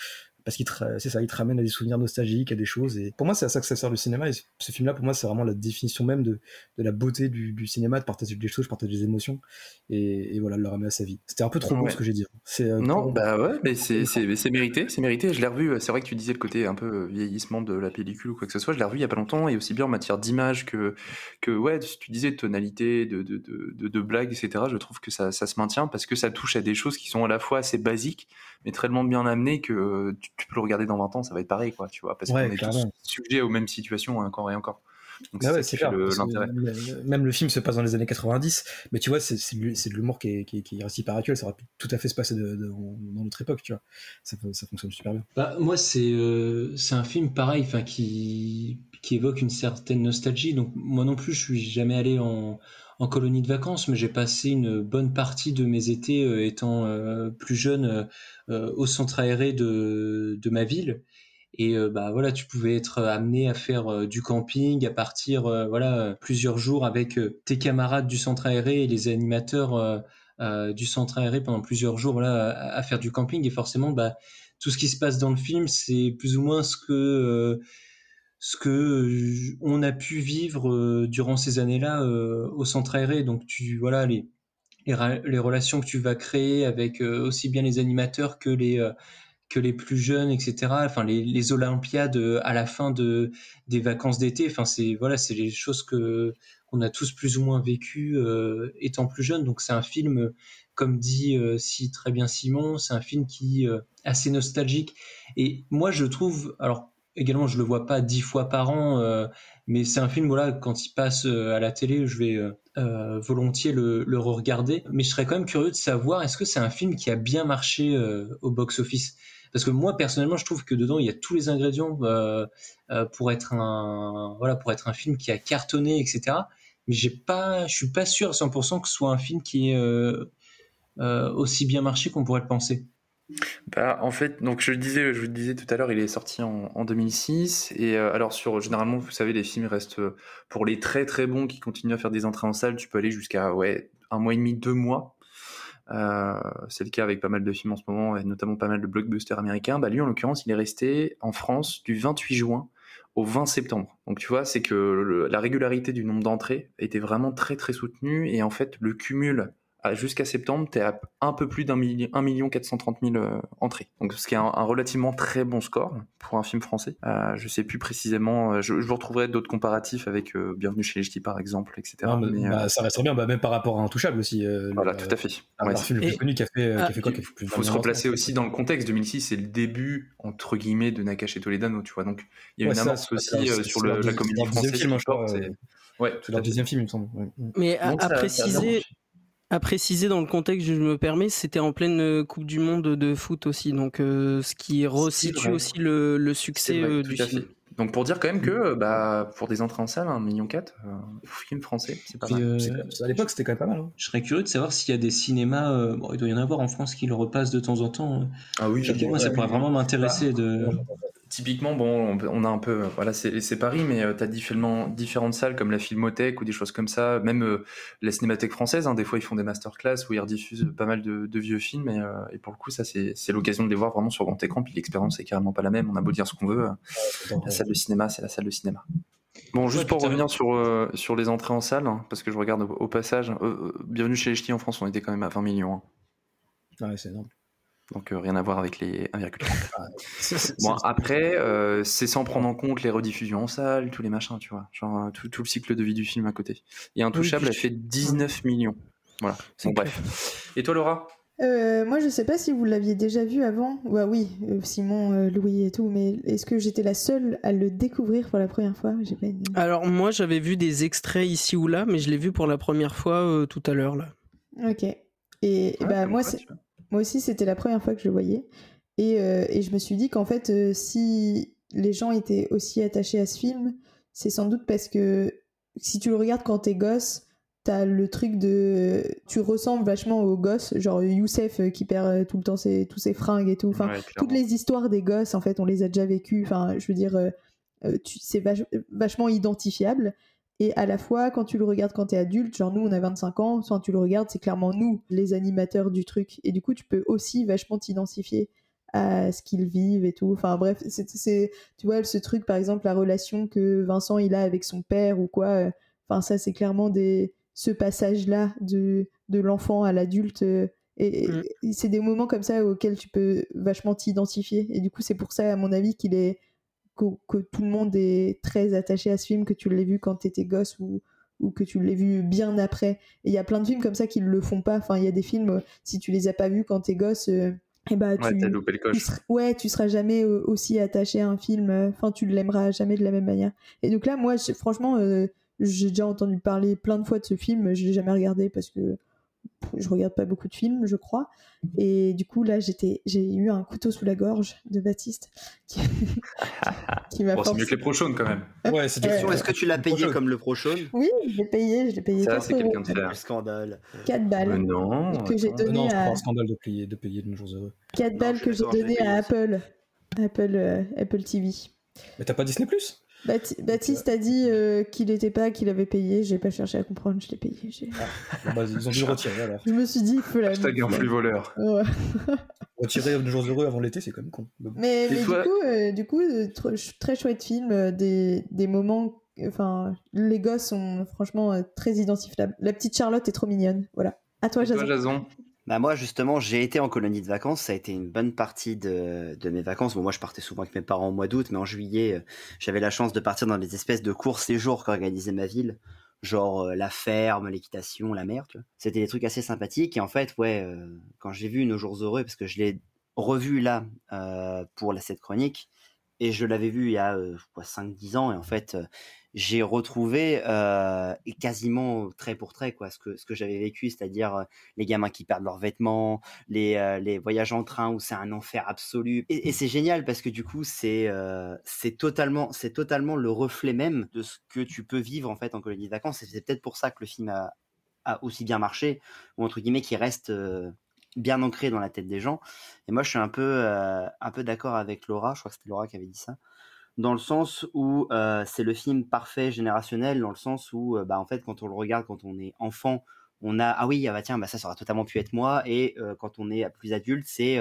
parce qu'il te, c'est ça, il te ramène à des souvenirs nostalgiques, à des choses, et pour moi c'est à ça que ça sert le cinéma, et ce- film-là pour moi c'est vraiment la définition même de, de la beauté du, du cinéma, de partager des choses, de partager des émotions, et, et voilà, de le ramener à sa vie. C'était un peu trop beau Ouais. ce que j'ai dit. C'est, euh, Non, bah ouais, mais c'est c'est- c'est mérité, c'est mérité. Je l'ai revu, c'est vrai que tu disais le côté un peu vieillissement de la pellicule ou quoi que ce soit, je l'ai revu il y a pas longtemps, et aussi bien en matière d'image que, que, ouais, tu disais de tonalité, de, de, de, de, blagues, etc. Je trouve que ça, ça se maintient parce que ça touche à des choses qui sont à la fois assez basiques, mais tellement bien amenées que euh, tu, tu peux le regarder dans 20 ans, ça va être pareil, quoi, tu vois, parce Ouais, qu'on est tous sujets aux mêmes situations encore et encore. Donc Ah c'est ouais, clair. le- même- le film se passe dans les années 90, mais tu vois, c'est de l'humour qui est, qui, est, qui est hyper actuel. Ça aurait pu tout à fait se passer de- de- dans notre époque, tu vois. Ça, ça fonctionne super bien. Bah, moi, c'est euh, c'est un film pareil, enfin qui qui évoque une certaine nostalgie. Donc moi non plus, je suis jamais allé en en colonie de vacances, mais j'ai passé une bonne partie de mes étés euh, étant euh, plus jeune euh, au centre aéré de ma ville. Et bah voilà, tu pouvais être amené à faire du camping, à partir voilà plusieurs jours avec tes camarades du centre aéré et les animateurs du centre aéré pendant plusieurs jours voilà à, à faire du camping. Et forcément, bah tout ce qui se passe dans le film, c'est plus ou moins ce que ce que euh, on a pu vivre euh, durant ces années-là euh, au centre aéré. Donc tu voilà les les, relations que tu vas créer avec aussi bien les animateurs que les, que les plus jeunes, etc. Enfin, les, les Olympiades à la fin de, des vacances d'été. Enfin, c'est voilà, c'est les choses que qu'on a tous plus ou moins vécues étant plus jeunes. Donc, c'est un film, comme dit si très bien Simon, c'est un film qui euh, assez nostalgique. Et moi, je trouve, alors également, je le vois pas dix fois par an, euh, mais c'est un film voilà, quand il passe euh, à la télé, je vais euh, volontiers le, le re-regarder. Mais je serais quand même curieux de savoir, est-ce que c'est un film qui a bien marché au box-office? Parce que moi personnellement je trouve que dedans il y a tous les ingrédients pour être un voilà pour être un film qui a cartonné etc mais j'ai pas je suis pas sûr à 100% que ce soit un film qui est aussi bien marché qu'on pourrait le penser Bah, en fait, donc je disais, je vous le disais tout à l'heure, il est sorti en, en 2006. Et euh, alors, sur, généralement, vous savez, les films restent euh, pour les très très bons qui continuent à faire des entrées en salle. Tu peux aller jusqu'à ouais, un mois et demi, deux mois. Euh, c'est le cas avec pas mal de films en ce moment, et notamment pas mal de blockbusters américains. Bah, lui, en l'occurrence, il est resté en France du 28 juin au 20 septembre. Donc tu vois, c'est que la régularité du nombre d'entrées était vraiment très très soutenue. Et en fait, le cumul jusqu'à septembre, tu es à un peu plus d'un million, 1 million 430 000 euh, entrées. Donc ce qui est un, un relativement très bon score pour un film français. Euh, je sais plus précisément, euh, je, je vous retrouverai d'autres comparatifs avec euh, Bienvenue chez les Ch'tis par exemple, etc. Non, mais, Mais, euh, bah, ça reste bien, bah, même par rapport à Intouchable aussi. euh, voilà, le- tout à fait. un Ouais, film le plus connu qui a fait, qui a fait quoi Il de faut 20 se replacer aussi dans le contexte. 2006, c'est le début, entre guillemets, de Nakache Toledano, tu vois. Donc, il y a Ouais, une aussi euh, sur le- la deuxième- comédie deuxième française. film, je crois, Ouais, tout leur deuxième film, il me semble. Mais à, préciser. À préciser dans le contexte, je me permets, c'était en pleine euh, Coupe du Monde de foot aussi, donc euh, ce qui resitue aussi le, succès vrai, euh, du film. Donc pour dire quand même que bah, pour des entrées en salle, 1,4 million, euh, film français, c'est pas Puis, mal. euh, À l'époque, c'était quand même pas mal. hein. je serais curieux de savoir s'il y a des cinémas euh, bon, il doit y en avoir en France qui le repassent de temps en temps Ah oui, moi ça pourrait vraiment m'intéresser de Typiquement, bon, on a un peu, voilà, c'est Paris, mais tu as différents, différentes salles comme la Filmothèque ou des choses comme ça, même euh, la Cinémathèque française, hein, des fois ils font des masterclass où ils rediffusent pas mal de, de vieux films, et, euh, et pour le coup, ça c'est l'occasion de les voir vraiment sur grand écran, puis l'expérience est carrément pas la même, on a beau dire ce qu'on veut, euh, la salle de cinéma, c'est la salle de cinéma. Bon, juste Ouais, pour revenir sur, euh, sur les entrées en salle, hein, parce que je regarde au, au passage, euh, euh, Bienvenue chez les Ch'tis en France, on était quand même à 20 millions. hein. Ouais, c'est énorme. Donc euh, rien à voir avec les 1,4. C'est- c'est- Bon, c'est- après, euh, c'est sans prendre en compte les rediffusions en salle, tous les machins, tu vois. Genre euh, tout, tout le cycle de vie du film à côté. Et Intouchable Oui, a fait 19 millions. Voilà. Bon, bref. Et toi, Laura? Euh, moi, je sais pas si vous l'aviez déjà vu avant. Bah oui, Simon, euh, Louis et tout, mais est-ce que j'étais la seule à le découvrir pour la première fois? J'ai pas une- Alors moi j'avais vu des extraits ici ou là, mais je l'ai vu pour la première fois euh, tout à l'heure là. Ok. Et, et bah, moi, c'est- moi aussi, c'était la première fois que je le voyais. Et, euh, et je me suis dit qu'en fait, euh, si les gens étaient aussi attachés à ce film, c'est sans doute parce que si tu le regardes quand t'es gosse, t'as le truc de. Tu ressembles vachement aux gosses, genre Youssef euh, qui perd tout le temps ses, tous ses fringues et tout. Enfin, Ouais, toutes les histoires des gosses, en fait, on les a déjà vécues. Enfin, je veux dire, euh, c'est vach- vachement identifiable. Et à la fois, quand tu le regardes quand t'es adulte, genre nous on a 25 ans, quand tu le regardes, c'est clairement nous, les animateurs du truc. Et du coup, tu peux aussi vachement t'identifier à ce qu'ils vivent et tout. Enfin bref, c'est, tu vois, ce truc, par exemple, la relation que Vincent il a avec son père ou quoi, euh, enfin ça c'est clairement des, ce passage-là de, de l'enfant à l'adulte. euh, et, et- et c'est des moments comme ça auxquels tu peux vachement t'identifier. Et du coup, c'est pour ça, à mon avis, qu'il est que, que tout le monde est très attaché à ce film, que tu l'aies vu quand t'étais gosse ou, ou que tu l'aies vu bien après. Et il y a plein de films comme ça qui ne le font pas. Enfin, il y a des films, euh, si tu les as pas vus quand t'es gosse, euh, eh bah, Ouais, tu, t'as loupé le tu seras- ouais, tu seras jamais euh, aussi attaché à un film. euh, Enfin, tu l'aimeras jamais de la même manière. Et donc là, moi, franchement, euh, j'ai déjà entendu parler plein de fois de ce film. Je l'ai jamais regardé parce que je regarde pas beaucoup de films, je crois. Et du coup, là, j'étais, j'ai eu un couteau sous la gorge de Baptiste qui, qui m'a Bon, c'est mieux que les prochaines quand même. Ouais, c'est Ouais. Est-ce que tu l'as payé comme le prochain Oui, je l'ai payé, je l'ai payé Ça, 4 c'est quelqu'un de faire. Scandale. 4 balles. Mais non. que j'ai donné Non, c'est à un scandale de payer, de payer de nos jours heureux. 4 balles que j'ai donné à. Apple. Apple, euh, Apple TV. Mais t'as pas Disney Plus? Bapti- Baptiste a dit euh, qu'il n'était pas, qu'il avait payé. J'ai pas cherché à comprendre, je l'ai payé. Bon, bah, Ils ont dû le retirer alors. Je me suis dit, il faut la. Hashtag un flux voleur. Ouais. Retirer nos jours heureux avant l'été, c'est quand même con. Mais bon. Mais, Et mais toi- du coup, euh, du coup euh, tr- ch- très chouette film, euh, des, des moments. Enfin, les gosses sont franchement euh, très identifiables. La petite Charlotte est trop mignonne, voilà. À toi, Et toi, Jason? Bah moi justement j'ai été en colonie de vacances, ça a été une bonne partie de, mes vacances. Bon moi je partais souvent avec mes parents au mois d'août, mais en juillet euh, j'avais la chance de partir dans des espèces de courts séjours qu'organisait ma ville, genre euh, la ferme, l'équitation, la mer. C'était des trucs assez sympathiques et en fait ouais euh, quand j'ai vu Nos jours heureux parce que je l'ai revu là pour la cette chronique et je l'avais vu il y a euh, quoi 5-10 ans et en fait j'ai retrouvé euh, quasiment trait pour trait quoi ce que ce que j'avais vécu c'est-à-dire euh, les gamins qui perdent leurs vêtements les euh, les voyages en train où c'est un enfer absolu. Et, et c'est génial parce que du coup c'est c'est totalement c'est totalement le reflet même de ce que tu peux vivre en fait en colonie de vacances. Et c'est peut-être pour ça que le film a a aussi bien marché ou entre guillemets qui reste bien ancré dans la tête des gens. Et moi je suis un peu un peu d'accord avec Laura je crois que c'était Laura qui avait dit ça dans le sens où euh, c'est le film parfait générationnel, dans le sens où, euh, bah, en fait, quand on le regarde, quand on est enfant, on a ah oui, ah bah tiens, bah ça, ça aurait totalement pu être moi, et euh, quand on est plus adulte, c'est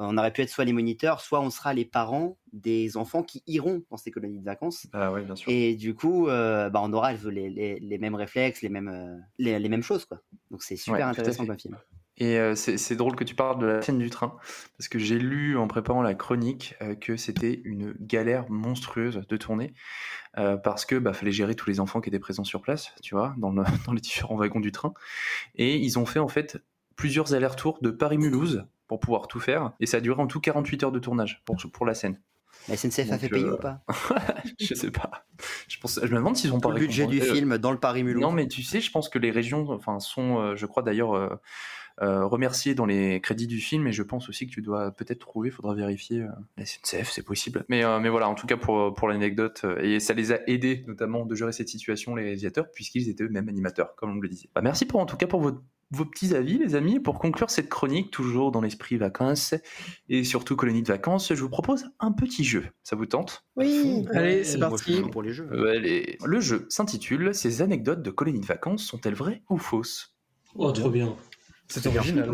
on aurait pu être soit les moniteurs, soit on sera les parents des enfants qui iront dans ces colonies de vacances. Ah oui, bien sûr. Et du coup, euh, bah, on aura les, les, les mêmes réflexes, les mêmes, les, les mêmes choses, quoi. Donc c'est super Ouais, intéressant comme film. Et euh, c'est drôle que tu parles de la scène du train, parce que j'ai lu en préparant la chronique euh, que c'était une galère monstrueuse de tourner, euh, parce que bah, fallait gérer tous les enfants qui étaient présents sur place, tu vois, dans, le- dans les différents wagons du train. Et ils ont fait en fait plusieurs allers-retours de Paris-Mulhouse pour pouvoir tout faire, et ça a duré en tout 48 heures de tournage pour, pour la scène. La SNCF a fait payer ou pas? Je sais pas. Je, pense, je me demande s'ils ont pas le budget du film dans le Paris-Mulhouse. Non, mais tu sais, je pense que les régions, enfin, sont, je crois d'ailleurs, euh, euh, remerciées dans les crédits du film, et je pense aussi que tu dois peut-être trouver, faudra vérifier euh, la SNCF, c'est possible. Mais, euh, mais voilà, en tout cas pour, pour l'anecdote, euh, et ça les a aidés notamment de gérer cette situation, les réalisateurs, puisqu'ils étaient eux-mêmes animateurs, comme on le disait. Bah, merci pour en tout cas pour votre vos petits avis, les amis. Pour conclure cette chronique, toujours dans l'esprit vacances et surtout colonie de vacances, je vous propose un petit jeu. Ça vous tente? Oui. Allez, c'est Moi, je suis parti. pour les jeux. Euh, allez. Le jeu s'intitule Ces anecdotes de colonie de vacances sont-elles vraies ou fausses? Oh, trop bien. C'est original.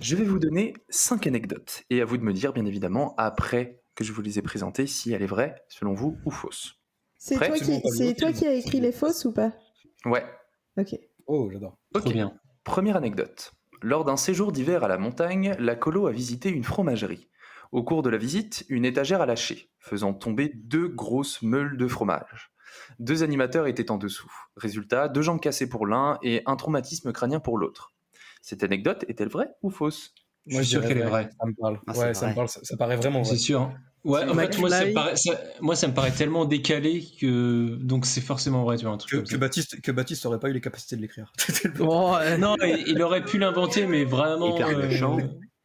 Je vais vous donner cinq anecdotes et à vous de me dire, bien évidemment, après que je vous les ai présentées, si elle est vraie, selon vous, ou fausse. C'est toi, qui, c'est toi qui as écrit les fausses ou pas? Ouais. Ok. Oh, j'adore. Ok. Première anecdote. Lors d'un séjour d'hiver à la montagne, la colo a visité une fromagerie. Au cours de la visite, une étagère a lâché, faisant tomber deux grosses meules de fromage. Deux animateurs étaient en dessous. Résultat, deux jambes cassées pour l'un et un traumatisme crânien pour l'autre. Cette anecdote est-elle vraie ou fausse? Je suis sûr dirais qu'elle est vrai. vraie. Ça me parle. Ah, c'est ouais, ça me parle. Ça, ça paraît vraiment vrai. C'est sûr. Ouais, en fait, moi ça, me paraît, ça- moi, ça me paraît tellement décalé que. Donc, c'est forcément vrai, tu vois, un truc Que, comme que ça. Baptiste, que Baptiste aurait pas eu les capacités de l'écrire. non, il, il aurait pu l'inventer, mais vraiment. Hyper méchant.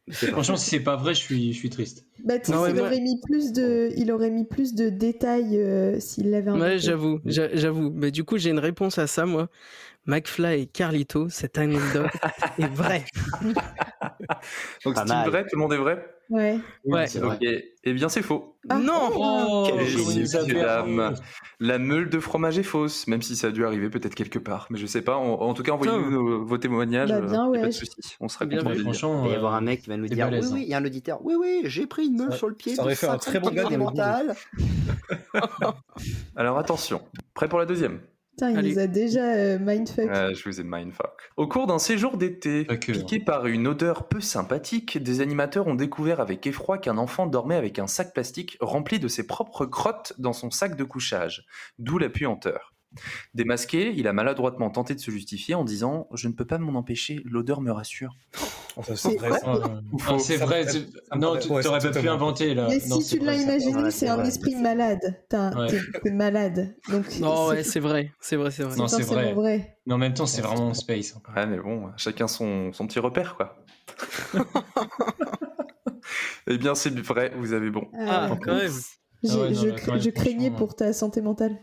Franchement, si c'est pas vrai, je suis, je suis triste. Non, ouais, il, aurait mis plus de, il aurait mis plus de détails euh, s'il l'avait inventé. Ouais, j'avoue, j'a- j'avoue. Mais du coup, j'ai une réponse à ça, moi. McFly et Carlito, cette anecdote est vraie. Donc c'est vrai, tout le monde est vrai? Ouais. Ouais. Ok, eh bien c'est faux. non Oh, Quel génie. dames. La meule de fromage est fausse, même si ça a dû arriver peut-être quelque part. Mais je sais pas, en, en tout cas, envoyez-nous vos, vos témoignages. Bah, euh, bien, ouais. Pas de souci, on sera Bien vu. Franchement. Il va y euh, avoir un mec qui va nous dire balèze, oui, oui, il y a un auditeur. Oui, oui, j'ai pris une meule Ça- sur le pied. ça de aurait fait un 50 très bon gars démental. Alors attention, prêt pour la deuxième? Putain, il Allez. nous a déjà euh, mindfuck. Euh, Je vous ai mindfuck. Au cours d'un séjour d'été, piqué par une odeur peu sympathique, des animateurs ont découvert avec effroi qu'un enfant dormait avec un sac plastique rempli de ses propres crottes dans son sac de couchage, d'où la puanteur. Démasqué, il a maladroitement tenté de se justifier en disant « Je ne peux pas m'en empêcher, l'odeur me rassure C'est- vrai. Oh, ah, c'est Ça vrai. c'est- me Non, tu c'est pas pu inventer là. Mais Non, si tu l'as vrai, imaginé, c'est un vrai. esprit malade. T'es malade. Donc, Non, ouais, c'est c'est vrai, c'est vrai, c'est vrai. Non, c'est vrai. vrai. Mais en même temps, c'est vraiment space. hein. ». Ouais, mais bon, chacun son, son petit repère, quoi. eh bien, c'est vrai, vous avez bon. Ah, Euh, quand même. Ah je, craignais franchement, pour ta santé mentale.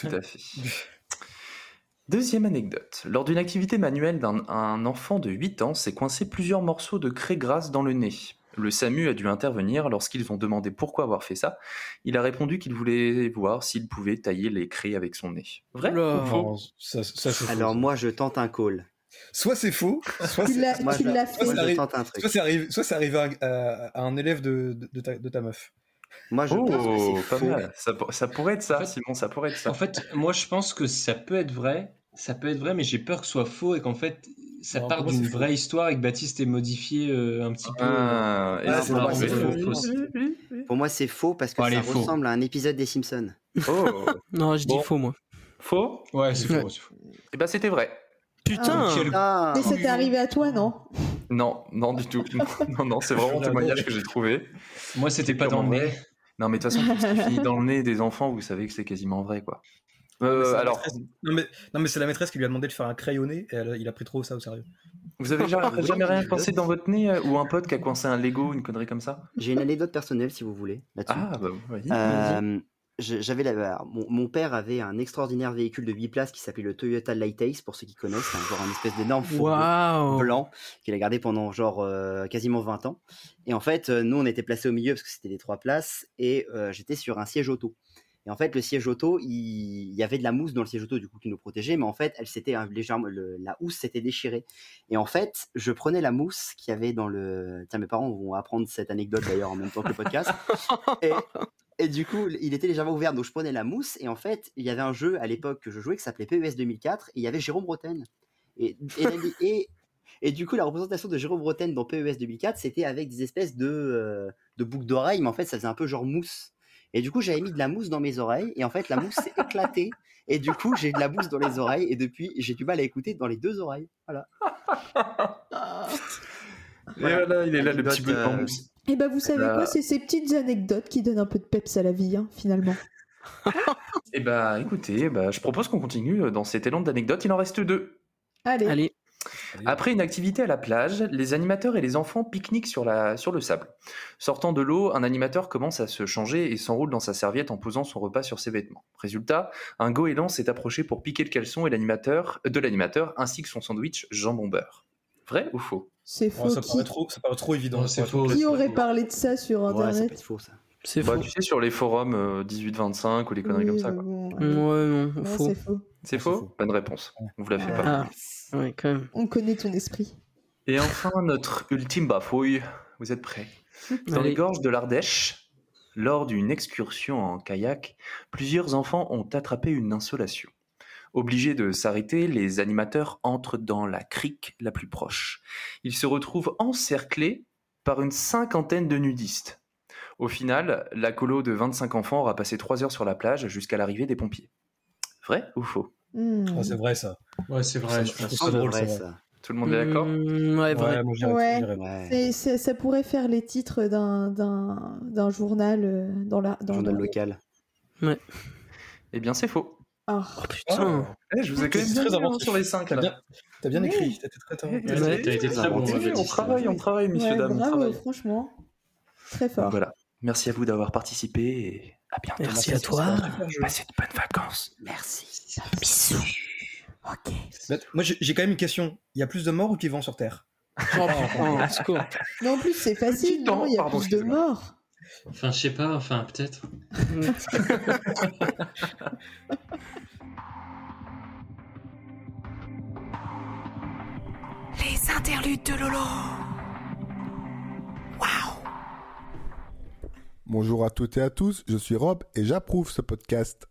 Tout à fait. Deuxième anecdote. Lors d'une activité manuelle d'un un enfant de 8 ans s'est coincé plusieurs morceaux de craie grasse dans le nez. Le SAMU a dû intervenir lorsqu'ils ont demandé pourquoi avoir fait ça. Il a répondu qu'il voulait voir s'il pouvait tailler les craies avec son nez. Vrai Oula. ou faux? Non, ça, ça, c'est faux. Alors moi, je tente un call. Soit c'est faux, soit c'est- arrivé, soit c'est arrivé à, à- à un élève de, de, de ta, de ta meuf. Moi, je pense que Oh, c'est pas faux. mal. Ça, pour- ça pourrait être ça, En fait- Simon, ça pourrait être ça. En fait, moi, je pense que ça peut être vrai. Ça peut être vrai, mais j'ai peur que ce soit faux et qu'en fait, Ça Non, part d'une c'est faux. vraie histoire et que Baptiste est modifié euh, un petit peu. Ah, et euh, Pour moi, c'est faux parce que Bon, allez, ça faux. ressemble à un épisode des Simpsons. Oh. Non, je dis Bon. faux, moi. Faux? Ouais, c'est faux. c'est faux. Eh ben c'était vrai. Putain Quel- Ah, Et c'était arrivé à toi, non? Non, non du tout. Non, non, c'est vraiment un témoignage que j'ai trouvé. Moi, c'était pas dans le nez. Non, mais de toute façon, tout ce qui finit dans le nez des enfants, vous savez que c'est quasiment vrai, quoi. Euh, alors, maîtresse- non mais, non, mais c'est la maîtresse qui lui a demandé de faire un crayonné et elle- il a pris trop ça au sérieux. vous avez jamais, Oui, jamais rien coincé dans votre nez euh, ou un pote qui a coincé un Lego, une connerie comme ça? J'ai une anecdote personnelle si vous voulez là-dessus. Ah, bah vas-y. Euh, j'avais la- alors, mon, mon père avait un extraordinaire véhicule de 8 places qui s'appelait le Toyota Lighthouse pour ceux qui connaissent, c'est un genre un espèce d'énorme fourgon Waouh blanc qu'il a gardé pendant genre euh, quasiment 20 ans. Et en fait, euh, nous on était placés au milieu parce que c'était les trois places et euh, j'étais sur un siège auto. Et en fait, le siège auto, il, il y avait de la mousse dans le siège auto du coup qui nous protégeait, mais en fait, elle s'était euh, légèrement, le- la housse s'était déchirée. Et en fait, je prenais la mousse qu'il y avait dans le. Tiens, mes parents vont apprendre cette anecdote d'ailleurs en même temps que le podcast. Et, et du coup, il était légèrement ouvert, donc je prenais la mousse. Et en fait, il y avait un jeu à l'époque que je jouais qui s'appelait PES 2004, et il y avait Jérôme Bretagne. Et, et, et, et du coup, la représentation de Jérôme Bretagne dans PES 2004, c'était avec des espèces de, euh, de boucles d'oreilles, mais en fait, ça faisait un peu genre mousse. Et du coup, j'avais mis de la mousse dans mes oreilles, et en fait, la mousse s'est éclatée. Et du coup, j'ai de la mousse dans les oreilles, et depuis, j'ai du mal à écouter dans les deux oreilles. Voilà. Et voilà, il est là, le petit bout en euh, mousse. Et bah vous savez Bah- quoi, c'est ces petites anecdotes qui donnent un peu de peps à la vie, hein, finalement. Eh bah, écoutez, bah, je propose qu'on continue dans cet élan d'anecdotes. Il en reste deux. Allez. Allez. Après une activité à la plage, les animateurs et les enfants pique-niquent sur, la, sur le sable. Sortant de l'eau, un animateur commence à se changer et s'enroule dans sa serviette en posant son repas sur ses vêtements. Résultat, un goéland s'est approché pour piquer le caleçon et l'animateur, de l'animateur ainsi que son sandwich jambon beurre. Vrai ou faux? C'est faux. ça, qui... paraît trop, ça paraît trop évident. Non, c'est faux. qui aurait parlé de ça sur Ouais, internet être faux, ça. C'est Bah, faux. Tu sais, sur les forums euh, 18-25 ou les conneries Oui, comme ça. mais quoi. bon, Ouais, non, Non, faux. c'est faux. C'est faux Bonne réponse. On vous la fait pas. Ah, ouais, quand même. On connaît ton esprit. Et enfin, notre ultime bafouille. Vous êtes prêts? Dans Allez. les gorges de l'Ardèche, lors d'une excursion en kayak, plusieurs enfants ont attrapé une insolation. Obligés de s'arrêter, les animateurs entrent dans la crique la plus proche. Ils se retrouvent encerclés par une cinquantaine de nudistes. Au final, la colo de 25 enfants aura passé 3 heures sur la plage jusqu'à l'arrivée des pompiers. Vrai ou faux? Hmm. C'est vrai ça. Ouais, c'est vrai. Je pense. ça C'est drôle, vrai, ça. Tout le monde est d'accord? Mm, ouais, vrai. Ouais, Ouais. Ouais. Ça pourrait faire les titres d'un- journal euh, dans la. Dans Journal le- local. Eh bien, c'est faux. Ah. Putain. Eh, je vous ai quand même très inventif. sur les 5 T'as là. bien, t'as bien écrit. T'as été très, très, Ouais, très- Ouais, T'as été très bon, Oui, Oui, on travaille, on travaille, messieurs, Ouais, dames, on bravo, travaille. franchement. Très fort. Voilà. Merci à vous d'avoir participé et à bientôt. Merci à toi. Passez de bonnes vacances. Merci. Bisous. Ok. Bah, Moi, j'ai quand même une question. Il y a plus de morts ou de vivants sur Terre? Oh. Mais en plus, c'est facile, non? Il y a plus de morts. Enfin, je sais pas, enfin, peut-être. Les interludes de Lolo. Waouh. Bonjour à toutes et à tous, je suis Rob et j'approuve ce podcast.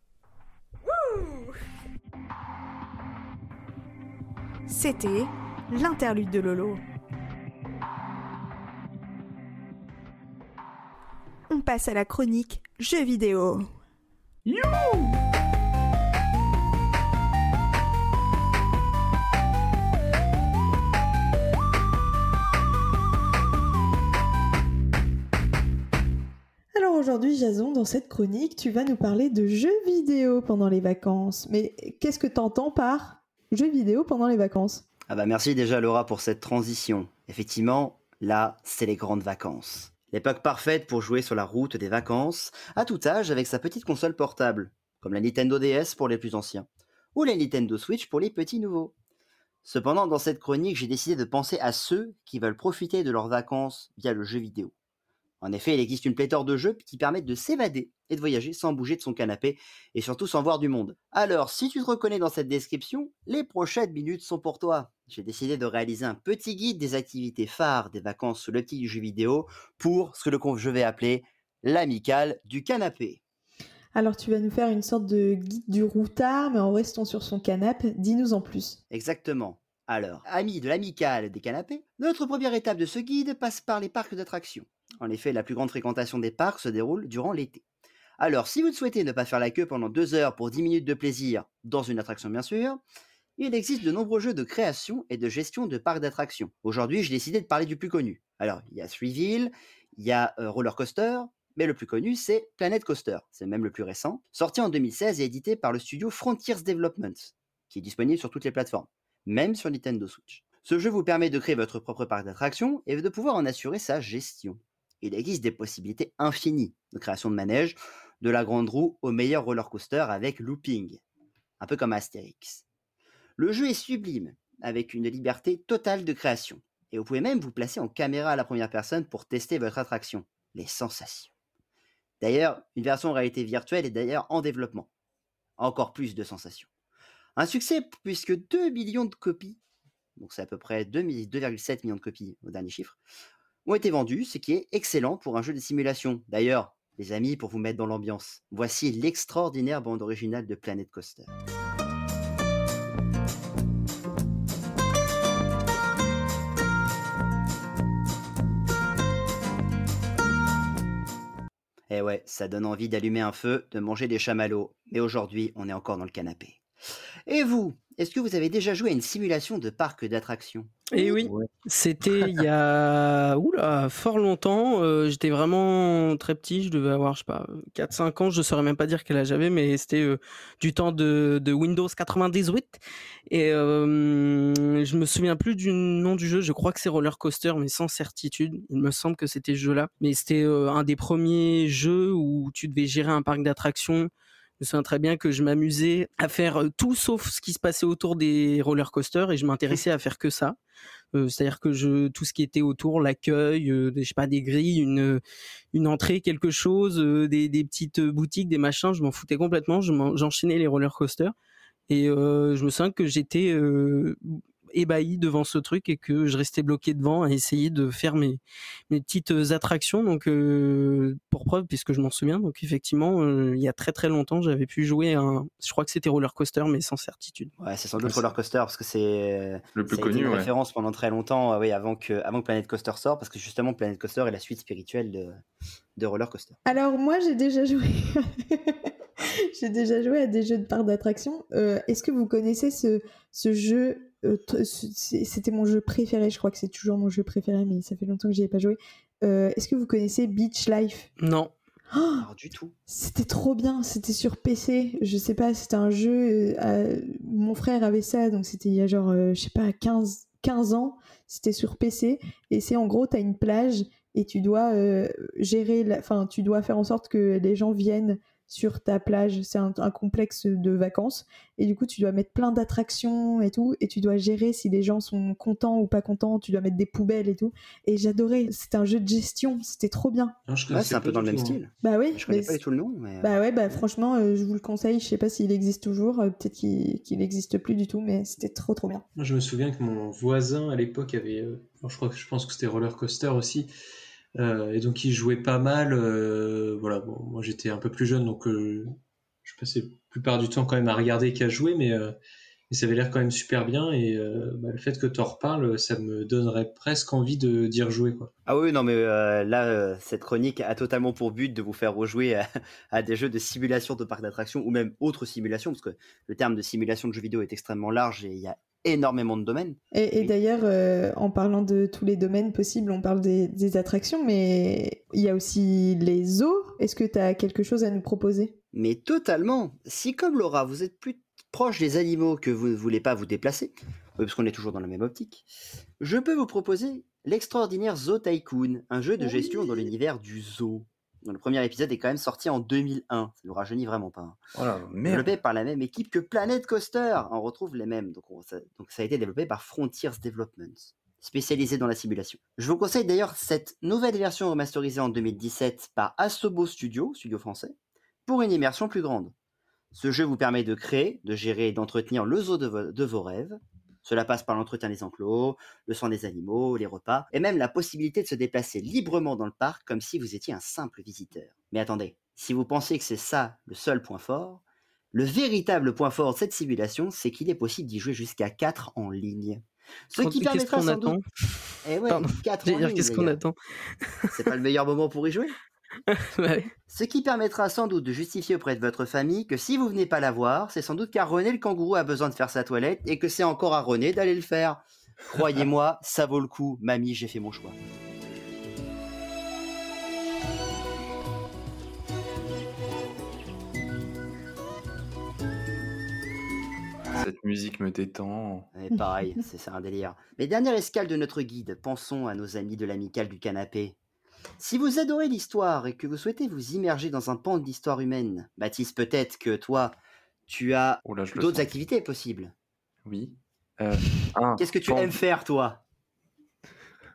C'était l'interlude de Lolo. On passe à la chronique jeux vidéo. Alors aujourd'hui, Jason, dans cette chronique, tu vas nous parler de jeux vidéo pendant les vacances. Mais qu'est-ce que t'entends par jeux vidéo pendant les vacances? Ah bah merci déjà Laura pour cette transition. Effectivement, là, c'est les grandes vacances. L'époque parfaite pour jouer sur la route des vacances, à tout âge avec sa petite console portable, comme la Nintendo DS pour les plus anciens, ou la Nintendo Switch pour les petits nouveaux. Cependant, dans cette chronique, j'ai décidé de penser à ceux qui veulent profiter de leurs vacances via le jeu vidéo. En effet, il existe une pléthore de jeux qui permettent de s'évader et de voyager sans bouger de son canapé et surtout sans voir du monde. Alors, si tu te reconnais dans cette description, les prochaines minutes sont pour toi. J'ai décidé de réaliser un petit guide des activités phares des vacances sous le petit du jeu vidéo pour ce que je vais appeler l'amicale du canapé. Alors tu vas nous faire une sorte de guide du routard, mais en restant sur son canapé. Dis-nous en plus. Exactement. Alors, amis de l'amicale des canapés, notre première étape de ce guide passe par les parcs d'attractions. En effet, la plus grande fréquentation des parcs se déroule durant l'été. Alors, si vous souhaitez ne pas faire la queue pendant deux heures pour 10 minutes de plaisir, dans une attraction bien sûr, il existe de nombreux jeux de création et de gestion de parcs d'attractions. Aujourd'hui, j'ai décidé de parler du plus connu. Alors, il y a Threeville, il y a euh, Roller Coaster, mais le plus connu, c'est Planet Coaster. C'est même le plus récent, sorti en 2016 et édité par le studio Frontiers Development, qui est disponible sur toutes les plateformes, même sur Nintendo Switch. Ce jeu vous permet de créer votre propre parc d'attractions et de pouvoir en assurer sa gestion. Il existe des possibilités infinies de création de manège, de la grande roue au meilleur roller coaster avec looping, un peu comme Astérix. Le jeu est sublime, avec une liberté totale de création, et vous pouvez même vous placer en caméra à la première personne pour tester votre attraction, les sensations. D'ailleurs, une version réalité virtuelle est d'ailleurs en développement. Encore plus de sensations. Un succès puisque 2 millions de copies, donc c'est à peu près 2,7 millions de copies au dernier chiffre, ont été vendues, ce qui est excellent pour un jeu de simulation. D'ailleurs, les amis, pour vous mettre dans l'ambiance, voici l'extraordinaire bande originale de Planet Coaster. Eh ouais, ça donne envie d'allumer un feu, de manger des chamallows. Mais aujourd'hui, on est encore dans le canapé. Et vous, est-ce que vous avez déjà joué à une simulation de parc d'attractions? Et oui, c'était il y a oula, fort longtemps. euh, J'étais vraiment très petit, je devais avoir, je sais pas, 4-5 ans, je saurais même pas dire quel âge j'avais, mais c'était euh, du temps de, de Windows 98. Et euh, je me souviens plus du nom du jeu, je crois que c'est Roller Coaster, mais sans certitude. Il me semble que c'était ce jeu-là. Mais c'était euh, un des premiers jeux où tu devais gérer un parc d'attractions. Je me souviens très bien que je m'amusais à faire euh, tout sauf ce qui se passait autour des roller coasters et je m'intéressais à faire que ça. Euh, C'est-à-dire que tout ce qui était autour, l'accueil, euh, je sais pas des grilles, une entrée, quelque chose, des, petites boutiques, des machins, je m'en foutais complètement. Je m'en- J'enchaînais les roller coasters et je me souviens que j'étais ébahi devant ce truc et que je restais bloqué devant à essayer de faire mes, mes petites attractions. Donc, euh, pour preuve, puisque je m'en souviens, donc effectivement, euh, il y a très très longtemps, j'avais pu jouer à un, je crois que c'était Roller Coaster, mais sans certitude. Ouais, c'est sans doute Roller Coaster parce que c'est Le plus connu, une ouais. référence pendant très longtemps, euh, oui, avant que avant que Planet Coaster sorte, parce que justement Planet Coaster est la suite spirituelle de, de Roller Coaster. Alors moi j'ai déjà joué j'ai déjà joué à des jeux de parcs d'attractions. Euh, Est-ce que vous connaissez ce, ce jeu euh, c'est- C'était mon jeu préféré, je crois que c'est toujours mon jeu préféré, mais ça fait longtemps que j'y ai pas joué. Euh, Est-ce que vous connaissez Beach Life? Non. Oh, Alors du tout. c'était trop bien, c'était sur PC, je sais pas, c'était un jeu, euh, euh, mon frère avait ça, donc c'était il y a genre, euh, je sais pas, 15, 15 ans, c'était sur PC, et c'est en gros, t'as une plage, et tu dois euh, gérer, la- enfin, tu dois faire en sorte que les gens viennent sur ta plage, c'est un, un complexe de vacances, et du coup, tu dois mettre plein d'attractions et tout, et tu dois gérer si les gens sont contents ou pas contents, tu dois mettre des poubelles et tout, et j'adorais, c'était un jeu de gestion, c'était trop bien. Je Ouais, c'est un peu dans le tout, même hein. style. Bah oui, Je connais pas du tout le nom, mais euh, bah ouais, bah franchement, euh, je vous le conseille. Je sais pas s'il existe toujours. euh, Peut-être qu'il qu'il existe plus du tout, mais c'était trop trop bien. Moi, je me souviens que mon voisin à l'époque avait, euh, enfin, je crois que je pense que c'était roller coaster aussi, et donc il jouait pas mal. euh, voilà, moi j'étais un peu plus jeune, donc euh, je passais la plupart du temps quand même à regarder qu'à jouer, mais, euh, ça avait l'air quand même super bien. Et euh, bah, le fait que tu en reparles, ça me donnerait presque envie de d'y rejouer. Ah oui, non, mais euh, là, euh, cette chronique a totalement pour but de vous faire rejouer à, à des jeux de simulation de parcs d'attractions ou même autres simulations, parce que le terme de simulation de jeux vidéo est extrêmement large et il y a énormément de domaines. Et, et d'ailleurs, euh, en parlant de tous les domaines possibles, on parle des, des attractions, mais il y a aussi les zoos. Est-ce que tu as quelque chose à nous proposer? Mais totalement. Si comme Laura, vous êtes plus proche des animaux que vous ne voulez pas vous déplacer, parce qu'on est toujours dans la même optique, je peux vous proposer l'extraordinaire Zoo Tycoon, un jeu de gestion dans l'univers du zoo. Le premier épisode est quand même sorti en 2001. Ça nous rajeunit vraiment pas. hein. Oh là, merde. Développé par la même équipe que Planet Coaster. On retrouve les mêmes. Donc, on- ça, donc ça a été développé par Frontiers Development, spécialisé dans la simulation. Je vous conseille d'ailleurs cette nouvelle version remasterisée en 2017 par Asobo Studio, studio français, pour une immersion plus grande. Ce jeu vous permet de créer, de gérer et d'entretenir le zoo de, vo- de vos rêves. Cela passe par l'entretien des enclos, le soin des animaux, les repas, et même la possibilité de se déplacer librement dans le parc comme si vous étiez un simple visiteur. Mais attendez, si vous pensez que c'est ça le seul point fort, le véritable point fort de cette simulation, c'est qu'il est possible d'y jouer jusqu'à 4 en ligne. Ce qui Qu'est-ce permettra qu'on sans attend? Doute. Eh ouais, Pardon, 4 j'allais en ligne, qu'est-ce qu'on attend? C'est pas le meilleur moment pour y jouer? Ouais. Ce qui permettra sans doute de justifier auprès de votre famille que si vous venez pas la voir, c'est sans doute car René le kangourou a besoin de faire sa toilette et que c'est encore à René d'aller le faire. Croyez-moi, ça vaut le coup. Mamie, j'ai fait mon choix. Cette musique me détend. Et pareil, c'est c'est un délire. Mais dernière escale de notre guide, pensons à nos amis de l'amicale du canapé. Si vous adorez l'histoire et que vous souhaitez vous immerger dans un pan de l'histoire humaine, Baptiste, peut-être que toi, tu as Oh d'autres activités possibles. Oui. Euh, Qu'est-ce que tu aimes faire, toi?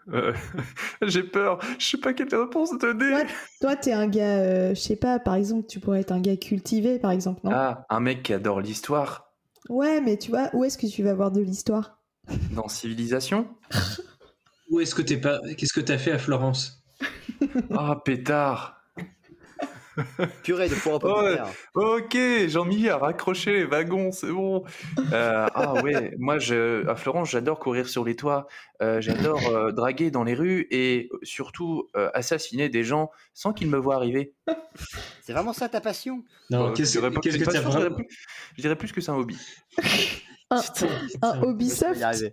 Euh, J'ai peur. Je sais pas quelle réponse donner. Toi, t'es un gars, euh, je sais pas, par exemple, tu pourrais être un gars cultivé, par exemple, non? Ah, un mec qui adore l'histoire Ouais, mais tu vois, où est-ce que tu vas voir de l'histoire? Dans Civilisation? Où est-ce que t'es pas Qu'est-ce que t'as fait à Florence? Ah, pétard. Purée de poireaux Oh, ok, j'en ai à raccrocher les wagons, c'est bon. Euh, ah ouais, moi je, à Florence, j'adore courir sur les toits, euh, j'adore euh, draguer dans les rues et surtout euh, assassiner des gens sans qu'ils me voient arriver. C'est vraiment ça ta passion? Non, Euh, qu'est-ce que t'as passion, je dirais vraiment plus- Je dirais plus que c'est un hobby. Un, un Je Ubisoft vais y arriver.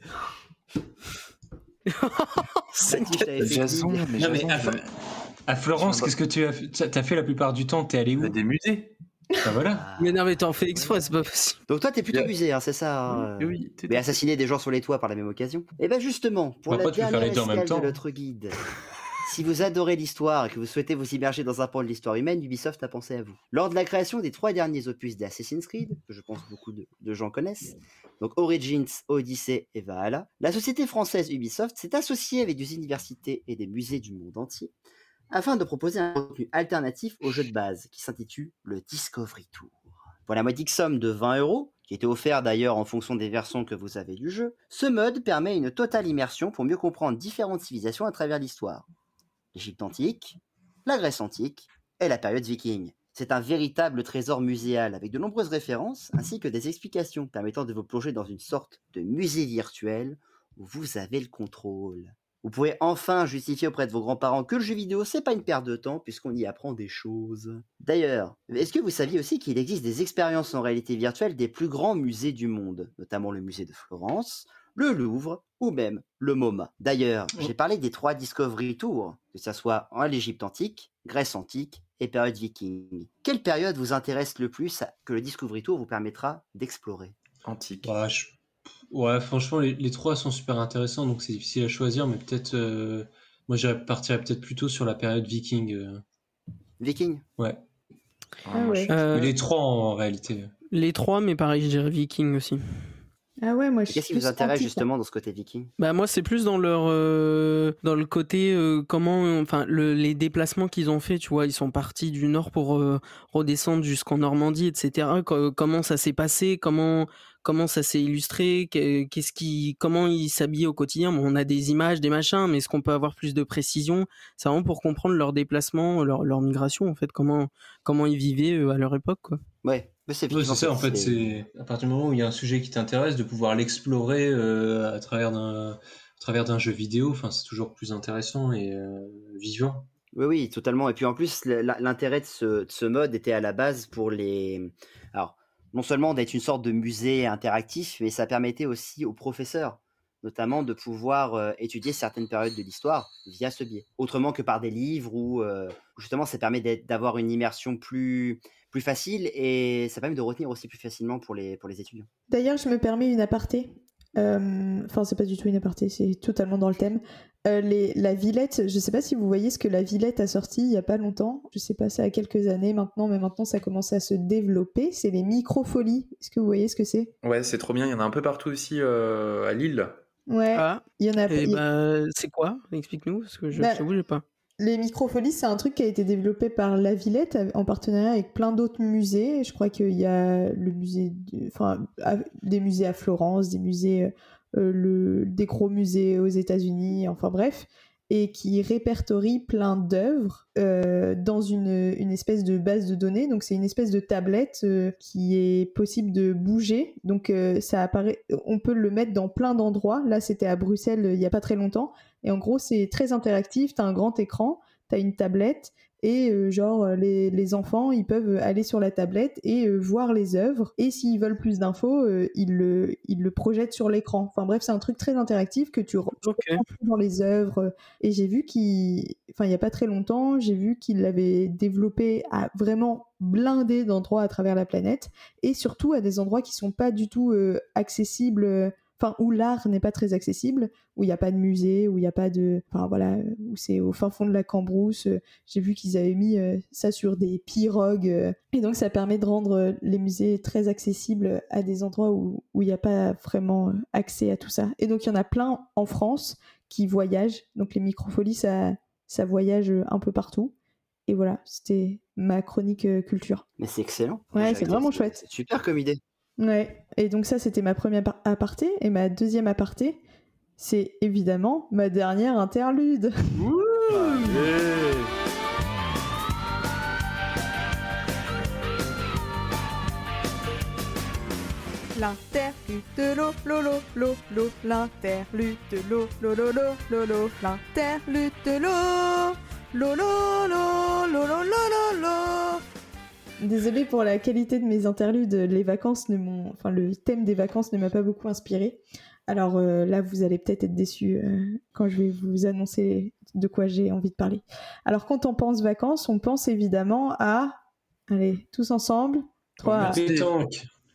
C'est Jason, guide. mais Non, mais Jason, à, Florence, qu'est-ce que tu as fait? T'as fait la plupart du temps T'es allé où? des musées. Bah voilà. Mais non, mais t'en fais exprès, c'est pas possible. Donc toi, t'es plutôt Yeah. abusé, hein, c'est ça hein, Oui, euh, oui, Mais assassiner des gens sur les toits par la même occasion. Et bien justement, pour Bah, la dernière les deux en même escale de temps. notre guide, si vous adorez l'histoire et que vous souhaitez vous immerger dans un pan de l'histoire humaine, Ubisoft a pensé à vous. Lors de la création des trois derniers opus d'Assassin's Creed, que je pense beaucoup de, de gens connaissent, donc Origins, Odyssey et Valhalla, la société française Ubisoft s'est associée avec des universités et des musées du monde entier afin de proposer un contenu alternatif au jeu de base qui s'intitule le Discovery Tour. Pour la modique somme de 20 euros, qui était offert d'ailleurs en fonction des versions que vous avez du jeu, ce mode permet une totale immersion pour mieux comprendre différentes civilisations à travers l'histoire. L'Égypte antique, la Grèce antique et la période viking. C'est un véritable trésor muséal avec de nombreuses références ainsi que des explications permettant de vous plonger dans une sorte de musée virtuel où vous avez le contrôle. Vous pouvez enfin justifier auprès de vos grands-parents que le jeu vidéo c'est pas une perte de temps puisqu'on y apprend des choses. D'ailleurs, est-ce que vous saviez aussi qu'il existe des expériences en réalité virtuelle des plus grands musées du monde, notamment le musée de Florence, le Louvre ou même le MoMA. D'ailleurs, j'ai parlé des trois Discovery Tours, que ce soit en l'Égypte antique, Grèce antique et période viking. Quelle période vous intéresse le plus que le Discovery Tour vous permettra d'explorer? Antique. Ouais, je- ouais, franchement, les, les trois sont super intéressants, donc c'est difficile à choisir, mais peut-être. euh, Moi, je partirais peut-être plutôt sur la période viking. euh. Viking? Ouais. Ah ouais. Euh, les trois en réalité. Les trois, mais pareil, je dirais Viking aussi. Ah ouais, moi je suis Qu'est-ce qui vous intéresse antique, hein. justement dans ce côté viking? Bah moi c'est plus dans leur euh, dans le côté euh, comment enfin le, les déplacements qu'ils ont fait tu vois. Ils sont partis du nord pour euh, redescendre jusqu'en Normandie etc Co- comment ça s'est passé? Comment comment ça s'est illustré? Que- qu'est-ce qui comment ils s'habillaient au quotidien? Bon, on a des images des machins mais est-ce qu'on peut avoir plus de précision? C'est vraiment pour comprendre leur déplacement leur, leur migration en fait comment comment ils vivaient euh, à leur époque quoi. Ouais, mais c'est ça, en fait, c'est- à partir du moment où il y a un sujet qui t'intéresse, de pouvoir l'explorer euh, à travers d'un à travers d'un jeu vidéo, enfin, c'est toujours plus intéressant et euh, vivant. Oui, oui, totalement. Et puis en plus, l'intérêt de ce, de ce mode était à la base pour les. Alors, non seulement d'être une sorte de musée interactif, mais ça permettait aussi aux professeurs, notamment, de pouvoir euh, étudier certaines périodes de l'histoire via ce biais. Autrement que par des livres où, euh, justement, ça permet d'avoir une immersion plus, plus facile et ça permet de retenir aussi plus facilement pour les, pour les étudiants. D'ailleurs, je me permets une aparté. Euh, Enfin, c'est pas du tout une aparté, c'est totalement dans le thème. Euh, les, la Villette, je sais pas si vous voyez ce que la Villette a sorti il y a pas longtemps. Je sais pas, ça a quelques années maintenant, mais maintenant ça commence à se développer. C'est les microfolies. Est-ce que vous voyez ce que c'est? Ouais, c'est trop bien. Il y en a un peu partout aussi euh, à Lille. Ouais. ah Il y en a. et il- bah c'est quoi? Explique-nous parce que je Bah, je sais pas Les microfolies, c'est un truc qui a été développé par La Villette en partenariat avec plein d'autres musées. Je crois qu'il y a le musée, enfin, des musées à Florence, des musées, euh, le, des gros musées aux États-Unis, enfin bref. Et qui répertorie plein d'œuvres euh, dans une, une, espèce de base de données. Donc c'est une espèce de tablette euh, qui est possible de bouger. Donc euh, ça apparaît, on peut le mettre dans plein d'endroits. Là c'était à Bruxelles il n'y a pas très longtemps. Et en gros c'est très interactif. T'as un grand écran, t'as une tablette et euh, genre les, les, enfants ils peuvent aller sur la tablette et euh, voir les œuvres. Et s'ils veulent plus d'infos euh, ils le ils le projettent sur l'écran. Enfin bref c'est un truc très interactif que tu okay. dans les œuvres. Et j'ai vu qu'il enfin il y a pas très longtemps j'ai vu qu'il l'avait développé à vraiment blindé d'endroits à travers la planète. Et surtout à des endroits qui sont pas du tout accessibles enfin où l'art n'est pas très accessible, où il n'y a pas de musée, où il n'y a pas de, enfin voilà, où c'est au fin fond de la Cambrousse. J'ai vu qu'ils avaient mis euh, ça sur des pirogues, euh, et donc ça permet de rendre les musées très accessibles à des endroits où où il n'y a pas vraiment accès à tout ça. Et donc il y en a plein en France qui voyagent. Donc les microfolies, ça ça voyage un peu partout. Et voilà, c'était ma chronique euh, culture. Mais c'est excellent. Ouais, c'est vraiment chouette. C'est super comme idée. Ouais, et donc ça c'était ma première aparté, et ma deuxième aparté, c'est évidemment ma dernière interlude. L'interlude de l'eau, lolo, l'eau, l'eau, l'interlude de l'eau, lolo, lolo, l'interlude de l'eau, lolo, lolo, lolo, l'eau. Désolée pour la qualité de mes interludes, les vacances ne m'ont, enfin le thème des vacances ne m'a pas beaucoup inspiré. Alors euh, là, vous allez peut-être être déçus euh, quand je vais vous annoncer de quoi j'ai envie de parler. Alors quand on pense vacances, on pense évidemment à, allez, tous ensemble, trois.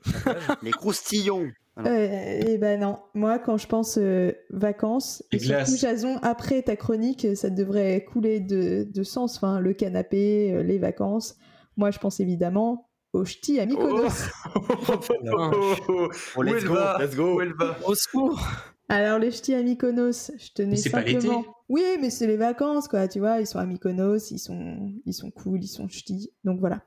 les croustillons. Euh, et ben non, moi quand je pense euh, vacances, et surtout Jason, après ta chronique, ça devrait couler de, de sens. Enfin, le canapé, euh, les vacances. Moi, je pense évidemment au ch'ti à Mykonos. Oh, oh, let's, go, let's go, Au secours. Alors les ch'tis à Mykonos, je tenais simplement. oui, mais c'est les vacances, quoi. Tu vois, ils sont à Mykonos, ils sont, ils sont cool, ils sont ch'tis. Donc voilà.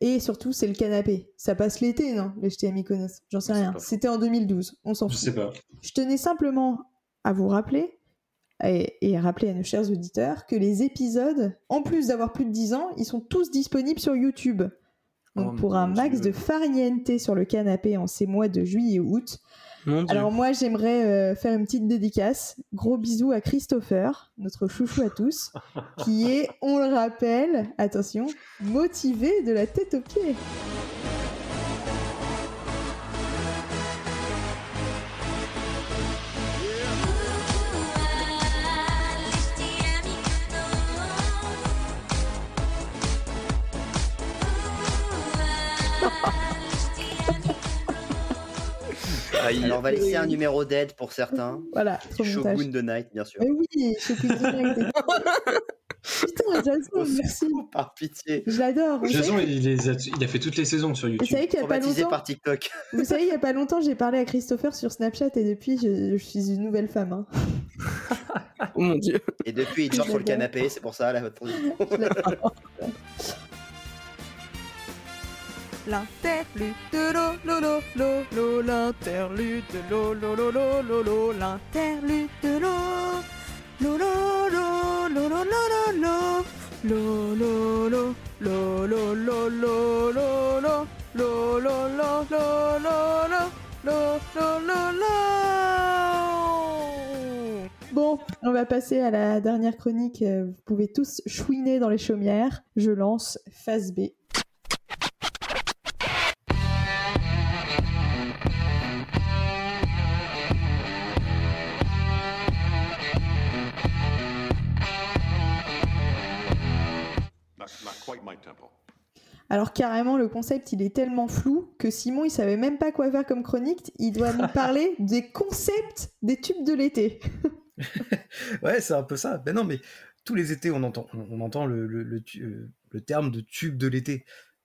Et surtout, c'est le canapé. Ça passe l'été, non Les ch'tis à Mykonos? J'en sais rien. C'était en 2012. On s'en fout. Je sais pas. Je tenais simplement à vous rappeler et, rappeler à nos chers auditeurs que les épisodes, en plus d'avoir plus de 10 ans, ils sont tous disponibles sur YouTube. Donc Oh, pour un max Dieu. de farniente sur le canapé en ces mois de juillet et août. Mon Dieu. Alors moi j'aimerais euh, faire une petite dédicace. Gros bisous à Christopher, notre chouchou à tous, qui est, on le rappelle, attention, motivé de la tête aux pieds. Alors on va laisser un numéro d'aide pour certains. Voilà. Shogun de Night, bien sûr. Mais oui, Shogun de Night. Putain, Jason, merci. Par pitié. Je l'adore. Vous Jason, il, les a, il a fait toutes les saisons sur Vous YouTube. savez qu'il y a pas longtemps, par TikTok. vous savez, il y a pas longtemps, j'ai parlé à Christopher sur Snapchat et depuis, je, je suis une nouvelle femme. hein. Oh mon dieu. Et depuis, il dort sur le canapé, c'est pour ça, là, votre L'interlude de lolo, lolo, l'interlude de lolo, lolo, lolo, l'interlude de l'eau, lolo, lolo, lolo, lolo, lolo, lolo, lolo, lolo, lolo, lolo, lolo, lolo. Bon, on va passer à la dernière chronique. Euh, Vous pouvez tous chouiner dans les chaumières. Je lance phase B. Alors carrément, le concept, il est tellement flou que Simon, il savait même pas quoi faire comme chronique. Il doit nous parler des concepts des tubes de l'été. Ouais, c'est un peu ça. Ben non, mais tous les étés, on entend, on, entend le, le, le tu- euh, le terme de tube de l'été.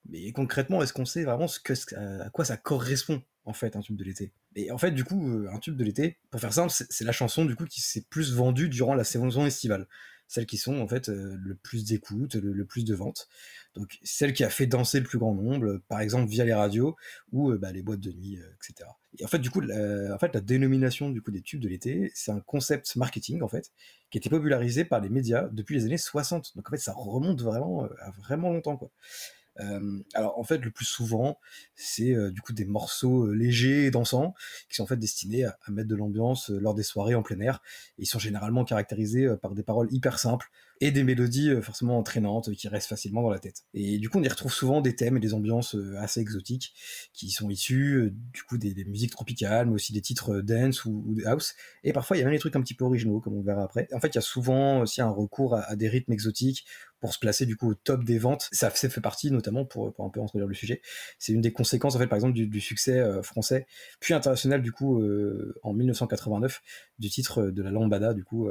Mais concrètement, est-ce qu'on sait vraiment ce que, ce- à quoi ça correspond, en fait, un tube de l'été? Et en fait, du coup, euh, un tube de l'été, pour faire simple, c'est c'est la chanson, du coup, qui s'est plus vendue durant la saison estivale. Celles qui sont, en fait, euh, le plus d'écoute, le, le plus de ventes. Donc, celle qui a fait danser le plus grand nombre, euh, par exemple, via les radios ou euh, bah, les boîtes de nuit, etc. Et en fait, du coup, la, en fait, la dénomination du coup des tubes de l'été, c'est un concept marketing en fait qui a été popularisé par les médias depuis les années 60. Donc en fait, ça remonte vraiment à vraiment longtemps quoi. Alors en fait, le plus souvent, c'est du coup des morceaux légers et dansants qui sont en fait destinés à, à mettre de l'ambiance lors des soirées en plein air. Et ils sont généralement caractérisés par des paroles hyper simples et des mélodies euh, forcément entraînantes euh, qui restent facilement dans la tête. Et du coup, on y retrouve souvent des thèmes et des ambiances euh, assez exotiques qui sont issus du coup des, musiques tropicales, mais aussi des titres dance ou, house. Et parfois, il y a même des trucs un petit peu originaux, comme on verra après. En fait, il y a souvent aussi un recours à, des rythmes exotiques pour se placer du coup au top des ventes. Ça fait fait partie notamment pour, un peu introduire le sujet. C'est une des conséquences en fait par exemple du, succès français puis international du coup en 1989 du titre de la lambada du coup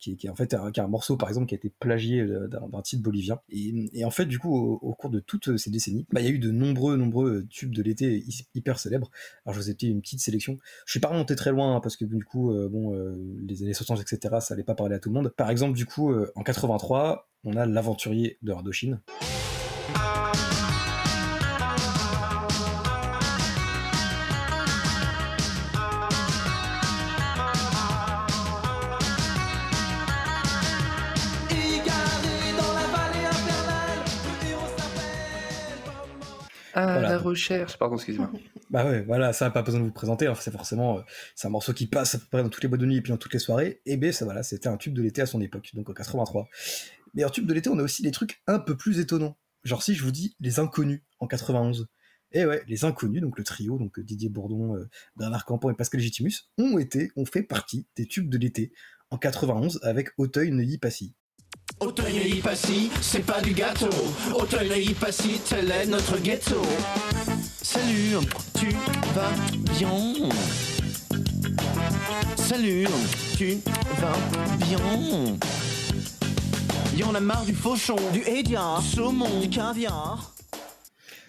qui, est- en fait un, morceau par exemple qui a été plagié euh, d'un titre bolivien. Et, en fait du coup au, cours de toutes ces décennies, bah, il y a eu de nombreux nombreux tubes de l'été hy- hyper célèbres. Alors je vous ai fait une petite sélection. Je suis pas remonté très loin hein, parce que du coup euh, bon euh, les années 60 etc ça allait pas parler à tout le monde. Par exemple du coup euh, en 83 on a l'aventurier de Indochine. Ah, Voilà. la recherche, pardon, excusez-moi. Bah ouais, voilà, ça n'a pas besoin de vous présenter. hein, c'est forcément, euh, c'est un morceau qui passe à peu près dans toutes les boîtes de nuit et puis dans toutes les soirées. Et ben ça voilà, c'était un tube de l'été à son époque, donc en 83. Mais en tube de l'été, on a aussi des trucs un peu plus étonnants. Genre si je vous dis les inconnus en 91. Et ouais, les inconnus, donc le trio, donc euh, Didier Bourdon, euh, Bernard Campan et Pascal Légitimus, ont été, ont fait partie des tubes de l'été en 91 avec Auteuil, Neuilly, Passy. Auteuil Neuilly Passy, c'est pas du gâteau. Auteuil Neuilly Passy, tel est notre ghetto. Salut, tu vas bien? Salut, tu vas bien? Y'en a marre du fauchon, du hédia, du saumon, du caviar.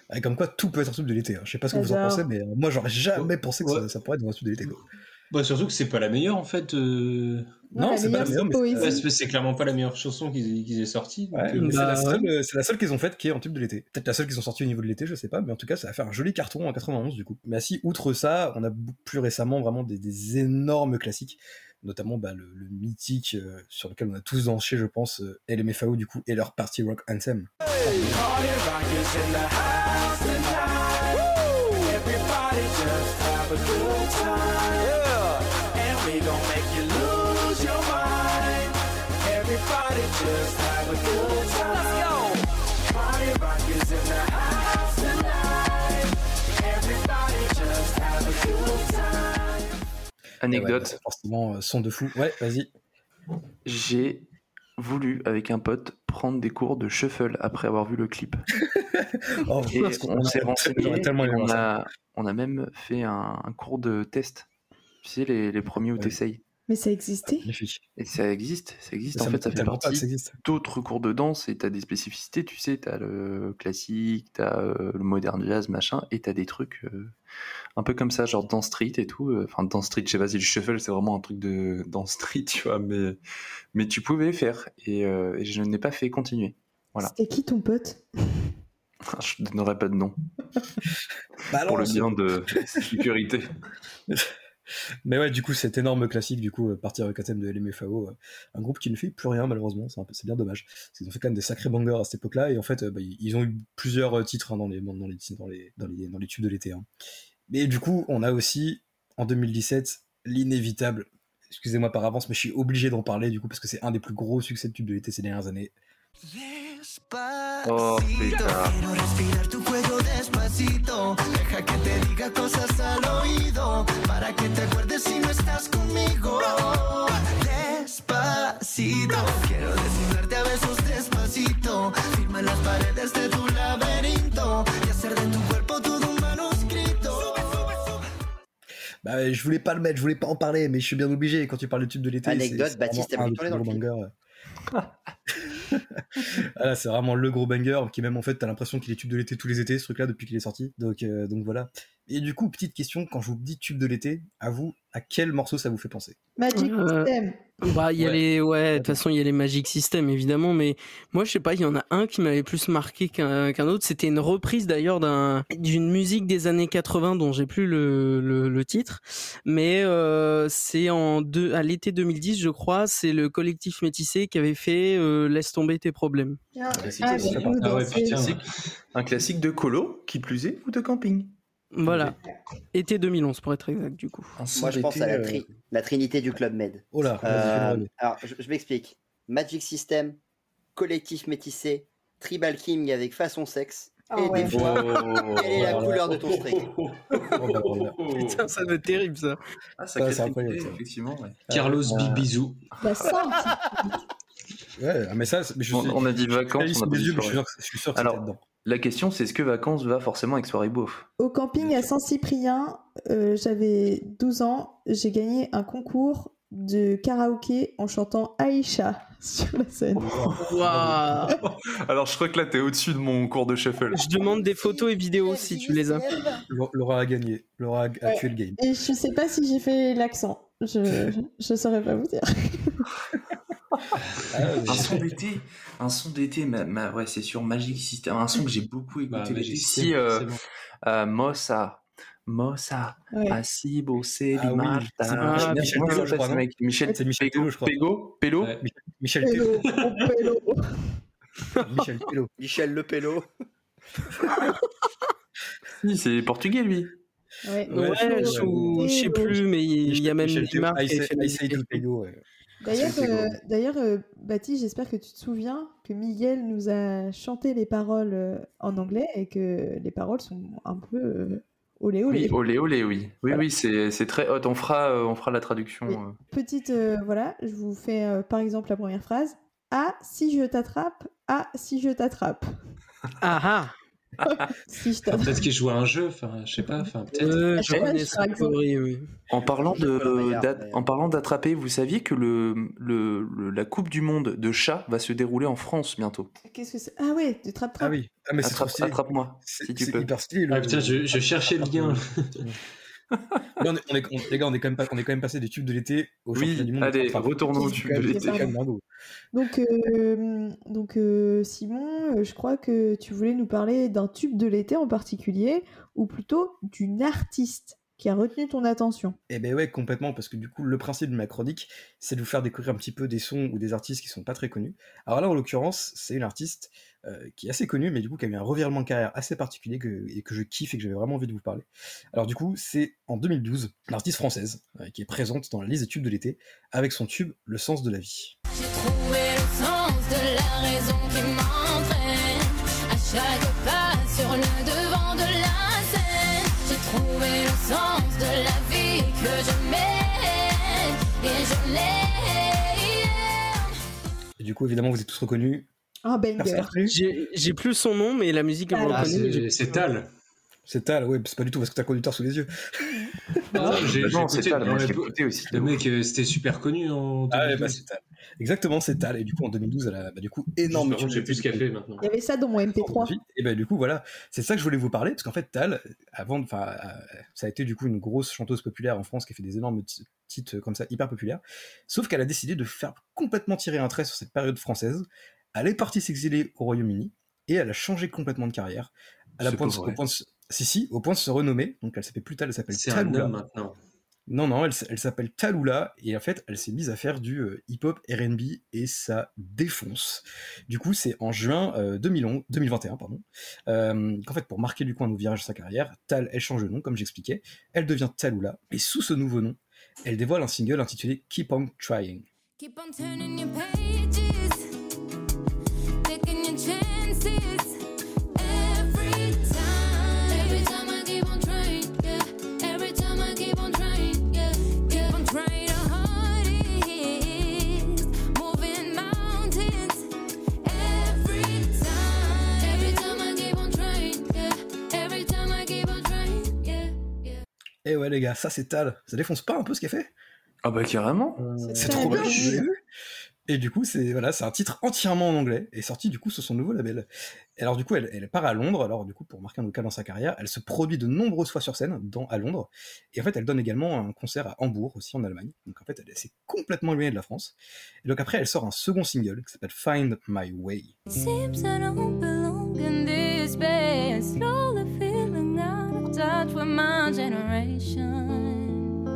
Ah, comme quoi, tout peut être un tube de l'été. hein. Je sais pas ce que vous en pensez, mais euh, moi j'aurais jamais pensé que ça, ça pourrait être un tube de l'été. quoi. Bah, surtout que c'est pas la meilleure en fait. euh. Non, c'est pas la meilleure, mais c'est- clairement pas la meilleure chanson qu'ils qu'ils aient sortie. Ouais, euh, mais c'est la seule, euh, c'est la seule qu'ils ont faite qui est en tube de l'été. Peut-être la seule qu'ils ont sortie au niveau de l'été, je sais pas, mais en tout cas, ça a fait un joli carton en 91 du coup. Mais si, outre ça, on a plus récemment vraiment des, des énormes classiques, notamment bah, le, le mythique euh, sur lequel on a tous dansé, je pense, euh, LMFAO du coup, et leur party rock anthem. Everybody Everybody just have a good time. Let's go. Party rock is in the house tonight. Everybody just have a good time. Anecdote. Ouais, bah, forcément, euh, son de fou. Ouais, vas-y. J'ai voulu, avec un pote, prendre des cours de shuffle après avoir vu le clip. Oh, Et on a- s'est renseigné, on, a, on a même fait un, un cours de test. Tu sais, les, les premiers où tu t'essayes. Mais ça existait Et ça existe, ça existe. Ça en fait, ça fait partie existe. d'autres cours de danse et t'as des spécificités. Tu sais, t'as le classique, t'as euh, le modern jazz, machin, et t'as des trucs euh, un peu comme ça, genre dans street et tout. euh, Enfin, dans street, je sais pas si le shuffle c'est vraiment un truc de dans street, tu vois, mais mais tu pouvais faire et, euh, et je n'ai pas fait continuer. Voilà. C'était qui ton pote? Je donnerai pas de nom Bah pour le bien de sécurité. Mais ouais, du coup, cet énorme classique, du coup, euh, partir avec un de LMFAO, euh, un groupe qui ne fait plus rien, malheureusement, c'est bien dommage. Parce qu'ils ont fait quand même des sacrés bangers à cette époque-là, et en fait, euh, bah, ils ont eu plusieurs titres hein, dans, les, dans, les, dans, les, dans, les, dans les tubes de l'été. hein. Mais du coup, on a aussi, en 2017, l'inévitable, excusez-moi par avance, mais je suis obligé d'en parler, du coup, parce que c'est un des plus gros succès de tubes de l'été ces dernières années. Oh putain. Despacito. Deja que te diga cosas al oído. Para que te acuerdes si no estás conmigo. Despacito. Quiero desnudarte a besos despacito. Firma en las paredes de tu laberinto. Y hacer de tu cuerpo todo un manuscrito. Bah, je voulais pas le mettre, je voulais pas en parler, mais je suis bien obligé. Quand tu parles de tube de l'été, Anecdote, Baptiste un dans le gros bangers. Voilà, c'est vraiment le gros banger qui même en fait t'as l'impression qu'il est tube de l'été tous les étés ce truc là depuis qu'il est sorti. Donc euh, donc voilà Et du coup, petite question, quand je vous dis tube de l'été, à vous, à quel morceau ça vous fait penser? Magic Euh, System. Bah, il y a Ouais. les, ouais, de toute façon, il y a les Magic System, évidemment, mais moi, je sais pas, il y en a un qui m'avait plus marqué qu'un qu'un autre. C'était une reprise d'ailleurs d'un, d'une musique des années 80 dont j'ai plus le, le, le titre, mais euh, c'est en deux, à l'été 2010, je crois, c'est le collectif métissé qui avait fait euh, Laisse tomber tes problèmes. Ah, ah, un classique de colo, qui plus est, ou de camping? Voilà. Été 2011 pour être exact, du coup. Moi, je pense à la, tri- la trinité du Club Med. Oh là, Euh, alors, je, je m'explique. Magic System, collectif métissé, Tribal King avec façon sexe, Ah et ouais. des fois, Oh. quelle est la couleur de ton string Oh, bah, oh. Putain, ça doit être terrible, ça. Ah, Ça, c'est incroyable, trinité, ça. effectivement. ouais. Carlos Euh, Big Bisou. Bah, ça, Ouais, ah, mais ça, c'est- mais je On, suis- on a dit vacances, je suis on a pas dit yeux, mais je suis soirée. sûr que- je suis sûr que Alors, dedans. La question, c'est est-ce que vacances va forcément avec soirée beauf Au camping à Saint-Cyprien, euh, j'avais 12 ans, j'ai gagné un concours de karaoké en chantant Aïcha sur la scène. Waouh. Alors, je crois que là, t'es au-dessus de mon cours de shuffle. Je demande des photos et vidéos si tu les as. Laura- a gagné. Laura a, a tué le game. Et je sais pas si j'ai fait l'accent. Je, je saurais pas vous dire. Un son d'été, un son d'été, ma, ma- ouais, c'est sur Magic System, un son que j'ai beaucoup écouté. Bah, l'été. Magic si, euh, bon. euh, Mossa, Mossa, Ouais. Asibo, c'est Ah oui, Ah, Michel il je crois, ce mec Michel, C'est Michel je crois. Pego, Pélo Ouais. Michel. Michel. Michel Le Pello. C'est portugais, lui. Ouais, Ouais, Ouais, ouais. je sais plus, mais il y a même Michel une Tello. Ouais. D'ailleurs, euh, d'ailleurs euh, Baptiste, j'espère que tu te souviens que Miguel nous a chanté les paroles euh, en anglais et que les paroles sont un peu euh, olé olé. Oui, olé, olé, oui. Oui, oui, c'est c'est très hot. On fera, euh, on fera la traduction. Oui. euh. Petite, euh, voilà, je vous fais euh, par exemple la première phrase. Ah, si je t'attrape, ah, si je t'attrape. Ah Si je peut-être qu'il joue à un jeu, enfin, je sais pas, enfin, peut-être. euh, Je connais cette théorie, oui. En parlant de, en parlant d'attraper, vous saviez que le, le, le- la Coupe du Monde de chat va se dérouler en France bientôt? Qu'est-ce que c'est? Ah ouais, de trap trap. Ah oui. Ah, mais c'est trop Attrape, stylé. attrape-moi, C'est si tu c'est peux. hyper stylé. Ah putain, je, je cherchais le lien. Là, on est, on est- on- les gars, on est, quand même pas, on est quand même passé des tubes de l'été au Oui, championnat du monde. allez, Enfin, retournons au c'est tube quand de l'été. Donc, euh, donc euh, Simon, euh, je crois que tu voulais nous parler d'un tube de l'été en particulier, ou plutôt d'une artiste qui a retenu ton attention. Eh ben ouais, complètement, parce que du coup, le principe de ma chronique, c'est de vous faire découvrir un petit peu des sons ou des artistes qui sont pas très connus. Alors là, en l'occurrence, c'est une artiste euh, qui est assez connue, mais du coup, qui a eu un revirement de carrière assez particulier que- et que je kiffe et que j'avais vraiment envie de vous parler. Alors du coup, c'est en 2012, une artiste française euh, qui est présente dans la liste des tubes de l'été avec son tube Le sens de la vie. Trouver le sens de la raison qui m'entraîne à chaque pas que je mène et je l'aime. Et du coup, évidemment, vous êtes tous reconnus. Ah, banger. reconnu J'ai plus son nom, mais la musique, Ah, le Ah, c'est. Tal. C'est Tal, ouais, c'est pas du tout parce que t'as un conducteur sous les yeux. Non, j'ai Bah non, j'ai c'est écouté, Tal, moi je écouté aussi. Le mec, euh, c'était super connu en Ah ouais, 2012. bah c'est Tal. Exactement, c'est Tal. Et du coup, en 2012, elle a bah, du coup je sais plus ce qu'elle fait maintenant. Il y avait ça dans mon MP3. Et ben du coup voilà, c'est ça que je voulais vous parler parce qu'en fait Tal, avant, de- enfin, euh, ça a été du coup une grosse chanteuse populaire en France qui a fait des énormes ti- titres comme ça hyper populaires. Sauf qu'elle a décidé de faire complètement tirer un trait sur cette période française. Elle est partie s'exiler au Royaume-Uni et elle a changé complètement de carrière. À la C'est si si, au point de se renommer. Donc elle s'appelle plus Tal, elle s'appelle Talula. maintenant. Non, non, elle, elle s'appelle Talula et en fait, elle s'est mise à faire du euh, hip-hop RB et ça défonce. Du coup, c'est en juin euh, 2011 2021, pardon, euh, qu'en fait, pour marquer du coup un nouveau virage de sa carrière, Tal, elle change de nom, comme j'expliquais, elle devient Talula et sous ce nouveau nom, elle dévoile un single intitulé Keep on Trying. Keep on turning your pages, taking your chances. Et ouais, les gars, ça c'est Tal. Ça défonce pas un peu ce qu'elle fait? Ah bah carrément. C'est trop bien, vu Et du coup, c'est voilà, c'est un titre entièrement en anglais et sorti du coup sur son nouveau label. Et alors du coup, elle, elle part à Londres. Alors du coup, pour marquer un local dans sa carrière, elle se produit de nombreuses fois sur scène dans, à Londres. Et en fait, elle donne également un concert à Hambourg aussi en Allemagne. Donc en fait, elle s'est complètement éloignée de la France. Et donc après, elle sort un second single qui s'appelle Find My Way. Seems I don't belong in this of touch with my generation.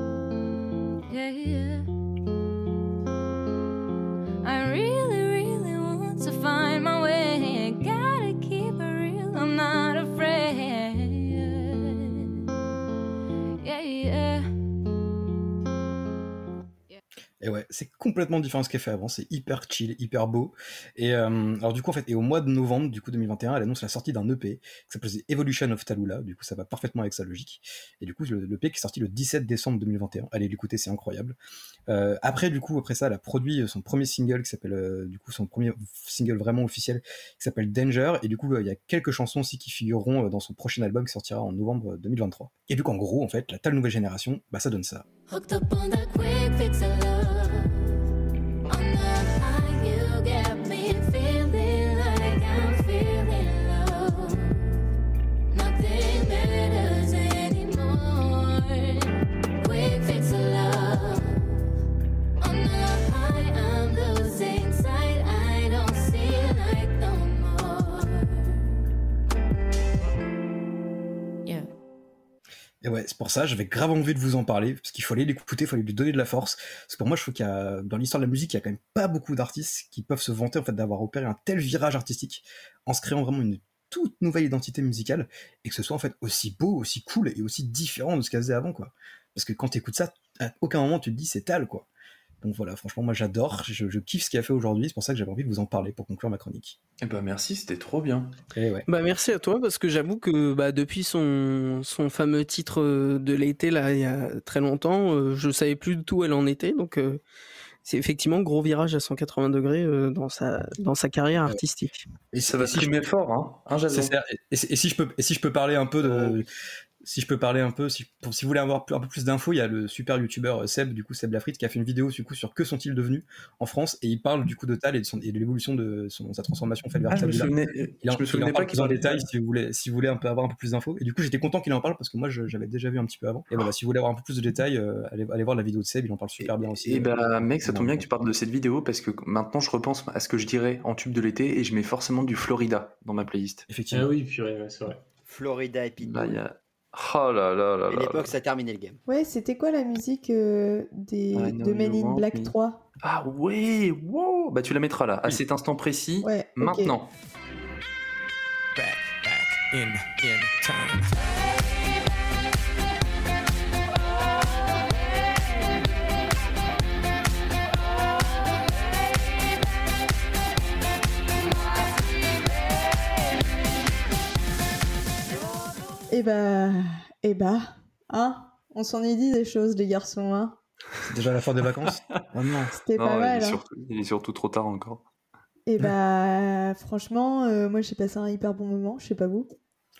Yeah, yeah. Et ouais, c'est complètement différent de ce qu'elle fait avant, c'est hyper chill, hyper beau. Et euh, alors du coup en fait, et au mois de novembre du coup 2021, elle annonce la sortie d'un EP qui s'appelle Evolution of Talula. Du coup, ça va parfaitement avec sa logique. Et du coup, le l'EP qui est sorti le 17 décembre 2021. Allez l'écouter, c'est incroyable. Euh, après du coup, après ça, elle a produit son premier single qui s'appelle euh, du coup son premier single vraiment officiel qui s'appelle Danger. Et du coup, euh, il y a quelques chansons aussi qui figureront euh, dans son prochain album qui sortira en novembre 2023. Et du coup, en gros, en fait, la telle nouvelle génération, bah ça donne ça. That quick fix of Et ouais, c'est pour ça, j'avais grave envie de vous en parler, parce qu'il fallait l'écouter, il fallait lui donner de la force. Parce que pour moi, je trouve qu'il y a, dans l'histoire de la musique, il y a quand même pas beaucoup d'artistes qui peuvent se vanter, en fait, d'avoir opéré un tel virage artistique, en se créant vraiment une toute nouvelle identité musicale, et que ce soit, en fait, aussi beau, aussi cool, et aussi différent de ce qu'elle faisait avant, quoi. Parce que quand tu écoutes ça, à aucun moment tu te dis c'est Tal, quoi. Donc voilà, franchement, moi j'adore, je, je kiffe ce qu'il a fait aujourd'hui, c'est pour ça que j'avais envie de vous en parler pour conclure ma chronique. Eh ben merci, c'était trop bien. Et ouais. Bah merci à toi parce que j'avoue que bah, depuis son, son fameux titre euh, de l'été là il y a très longtemps, euh, je savais plus du tout où elle en était donc euh, c'est effectivement gros virage à 180 degrés euh, dans sa dans sa carrière artistique. Et Ça va si je trimer fort, hein, hein et si je peux, et si je peux parler un peu de, si je peux parler un peu, si, pour- si vous voulez avoir un peu plus d'infos, il y a le super youtubeur euh, Seb, du coup Seb Lafrite, qui a fait une vidéo du coup sur que sont-ils devenus en France, et il parle du coup de Tal et de, son- et de l'évolution de son, sa transformation faite vers Ah, je me souvenais- Il en, je me il en souvenais parle pas plus en qu'il en détail si vous voulez, si vous voulez un peu avoir un peu plus d'infos. Et du coup, j'étais content qu'il en parle parce que moi, je- j'avais déjà vu un petit peu avant. Et voilà, si vous voulez avoir un peu plus de détails, euh, allez, allez voir la vidéo de Seb, il en parle super bien aussi. Et bah mec, ça tombe bien que tu parles de cette vidéo parce que maintenant je repense à ce que je dirais en tube de l'été et je mets forcément du Florida dans ma playlist. Effectivement. Ah oui, purée, ouais, c'est vrai. Florida et Pitbull. Bah. Oh là là là À là l'époque, ça a terminé le game. Ouais, c'était quoi la musique euh, des, de Men in Black me. 3 Ah ouais, wow Bah tu la mettras là, à cet instant précis, Ouais, maintenant. Back, back in, in time. Eh bah, eh bah, hein On s'en est dit des choses, les garçons, hein C'est déjà la fin des vacances. Oh non. C'était pas Non, mal, il, est hein. surtout, il est surtout trop tard encore. Eh bah, franchement, euh, moi j'ai passé un hyper bon moment, je sais pas vous.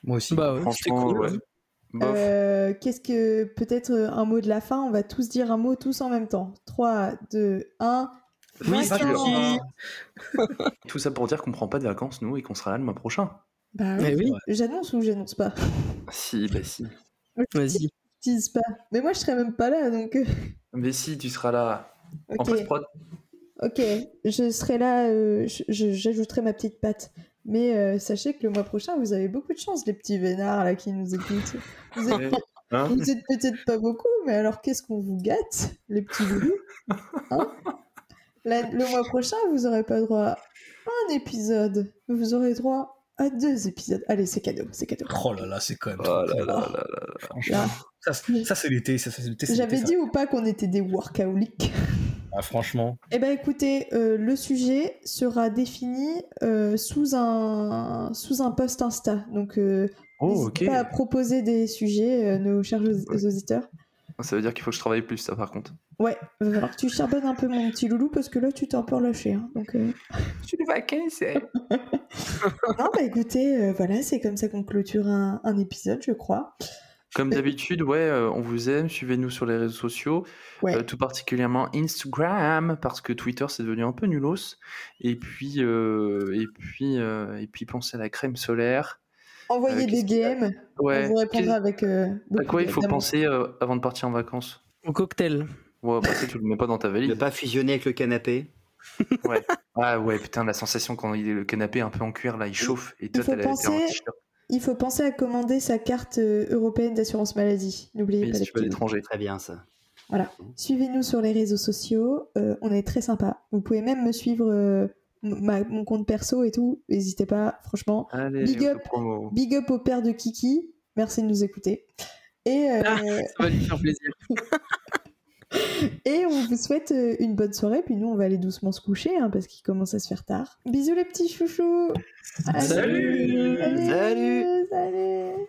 Moi aussi. Bah ouais, c'était Franchement, cool. ouais. Euh, Qu'est-ce que. Peut-être euh, un mot de la fin, on va tous dire un mot tous en même temps. 3, 2, 1. Oui, Tout ça pour dire qu'on prend pas de vacances, nous, et qu'on sera là le mois prochain. Bah oui, oui. j'annonce ou j'annonce pas Si, bah si. Vas-y. Je tease pas. Mais moi je serai même pas là donc. euh, Mais si, tu seras là. En Ok. post-prod. Ok, je serai là, euh, j'ajouterai ma petite patte. Mais euh, sachez que le mois prochain, vous avez beaucoup de chance, les petits vénards là qui nous écoutent. Vous êtes, Hein êtes peut-être pas beaucoup, mais alors qu'est-ce qu'on vous gâte, les petits loulous Hein? Le mois prochain, vous aurez pas droit à un épisode, vous aurez droit à deux épisodes. Allez, c'est cadeau, c'est cadeau. Oh là là, c'est quand même. Oh là là là là. Ça, c'est- ça, c'est l'été. Ça, J'avais dit ou pas qu'on était des workaholics Ah, franchement. Eh ben écoutez, euh, le sujet sera défini euh, sous un sous un post Insta. Donc euh, Oh, n'hésitez pas à proposer des sujets, euh, nos chers auditeurs. Ça veut dire qu'il faut que je travaille plus, ça, par contre. Ouais, va falloir que tu charbonnes un peu mon petit loulou parce que là tu t'es un peu relâché. Hein, donc euh, Je suis non bah écoutez, euh, voilà, c'est comme ça qu'on clôture un, un épisode, je crois. Comme d'habitude, ouais, euh, on vous aime, suivez-nous sur les réseaux sociaux, Ouais. euh, tout particulièrement Instagram, parce que Twitter c'est devenu un peu nulos. Et puis, euh, et puis, euh, et puis pensez à la crème solaire. Envoyez Euh, des DM. Ouais. On vous répondra avec. euh, À quoi il faut penser euh, avant de partir en vacances? Au cocktail. Ouais, bah, tu le mets pas dans ta valise. Ne pas fusionner avec le canapé. Ouais. Ah ouais, putain, la sensation quand il est le canapé un peu en cuir là, il chauffe et toi Il faut la- penser. t-shirt. Il faut penser à commander sa carte euh, européenne d'assurance maladie. N'oubliez pas si tu vas à petits. l'étranger. Très bien ça. Voilà. Suivez-nous sur les réseaux sociaux. euh, on est très sympa. Vous pouvez même me suivre euh, ma- mon compte perso et tout. N'hésitez pas, franchement. Allez, big up, big up au père de Kiki. Merci de nous écouter. Et, euh, Ça va lui faire plaisir. et on vous souhaite euh, une bonne soirée. Puis nous, on va aller doucement se coucher hein, parce qu'il commence à se faire tard. Bisous les petits chouchous. Salut allez, Salut salut.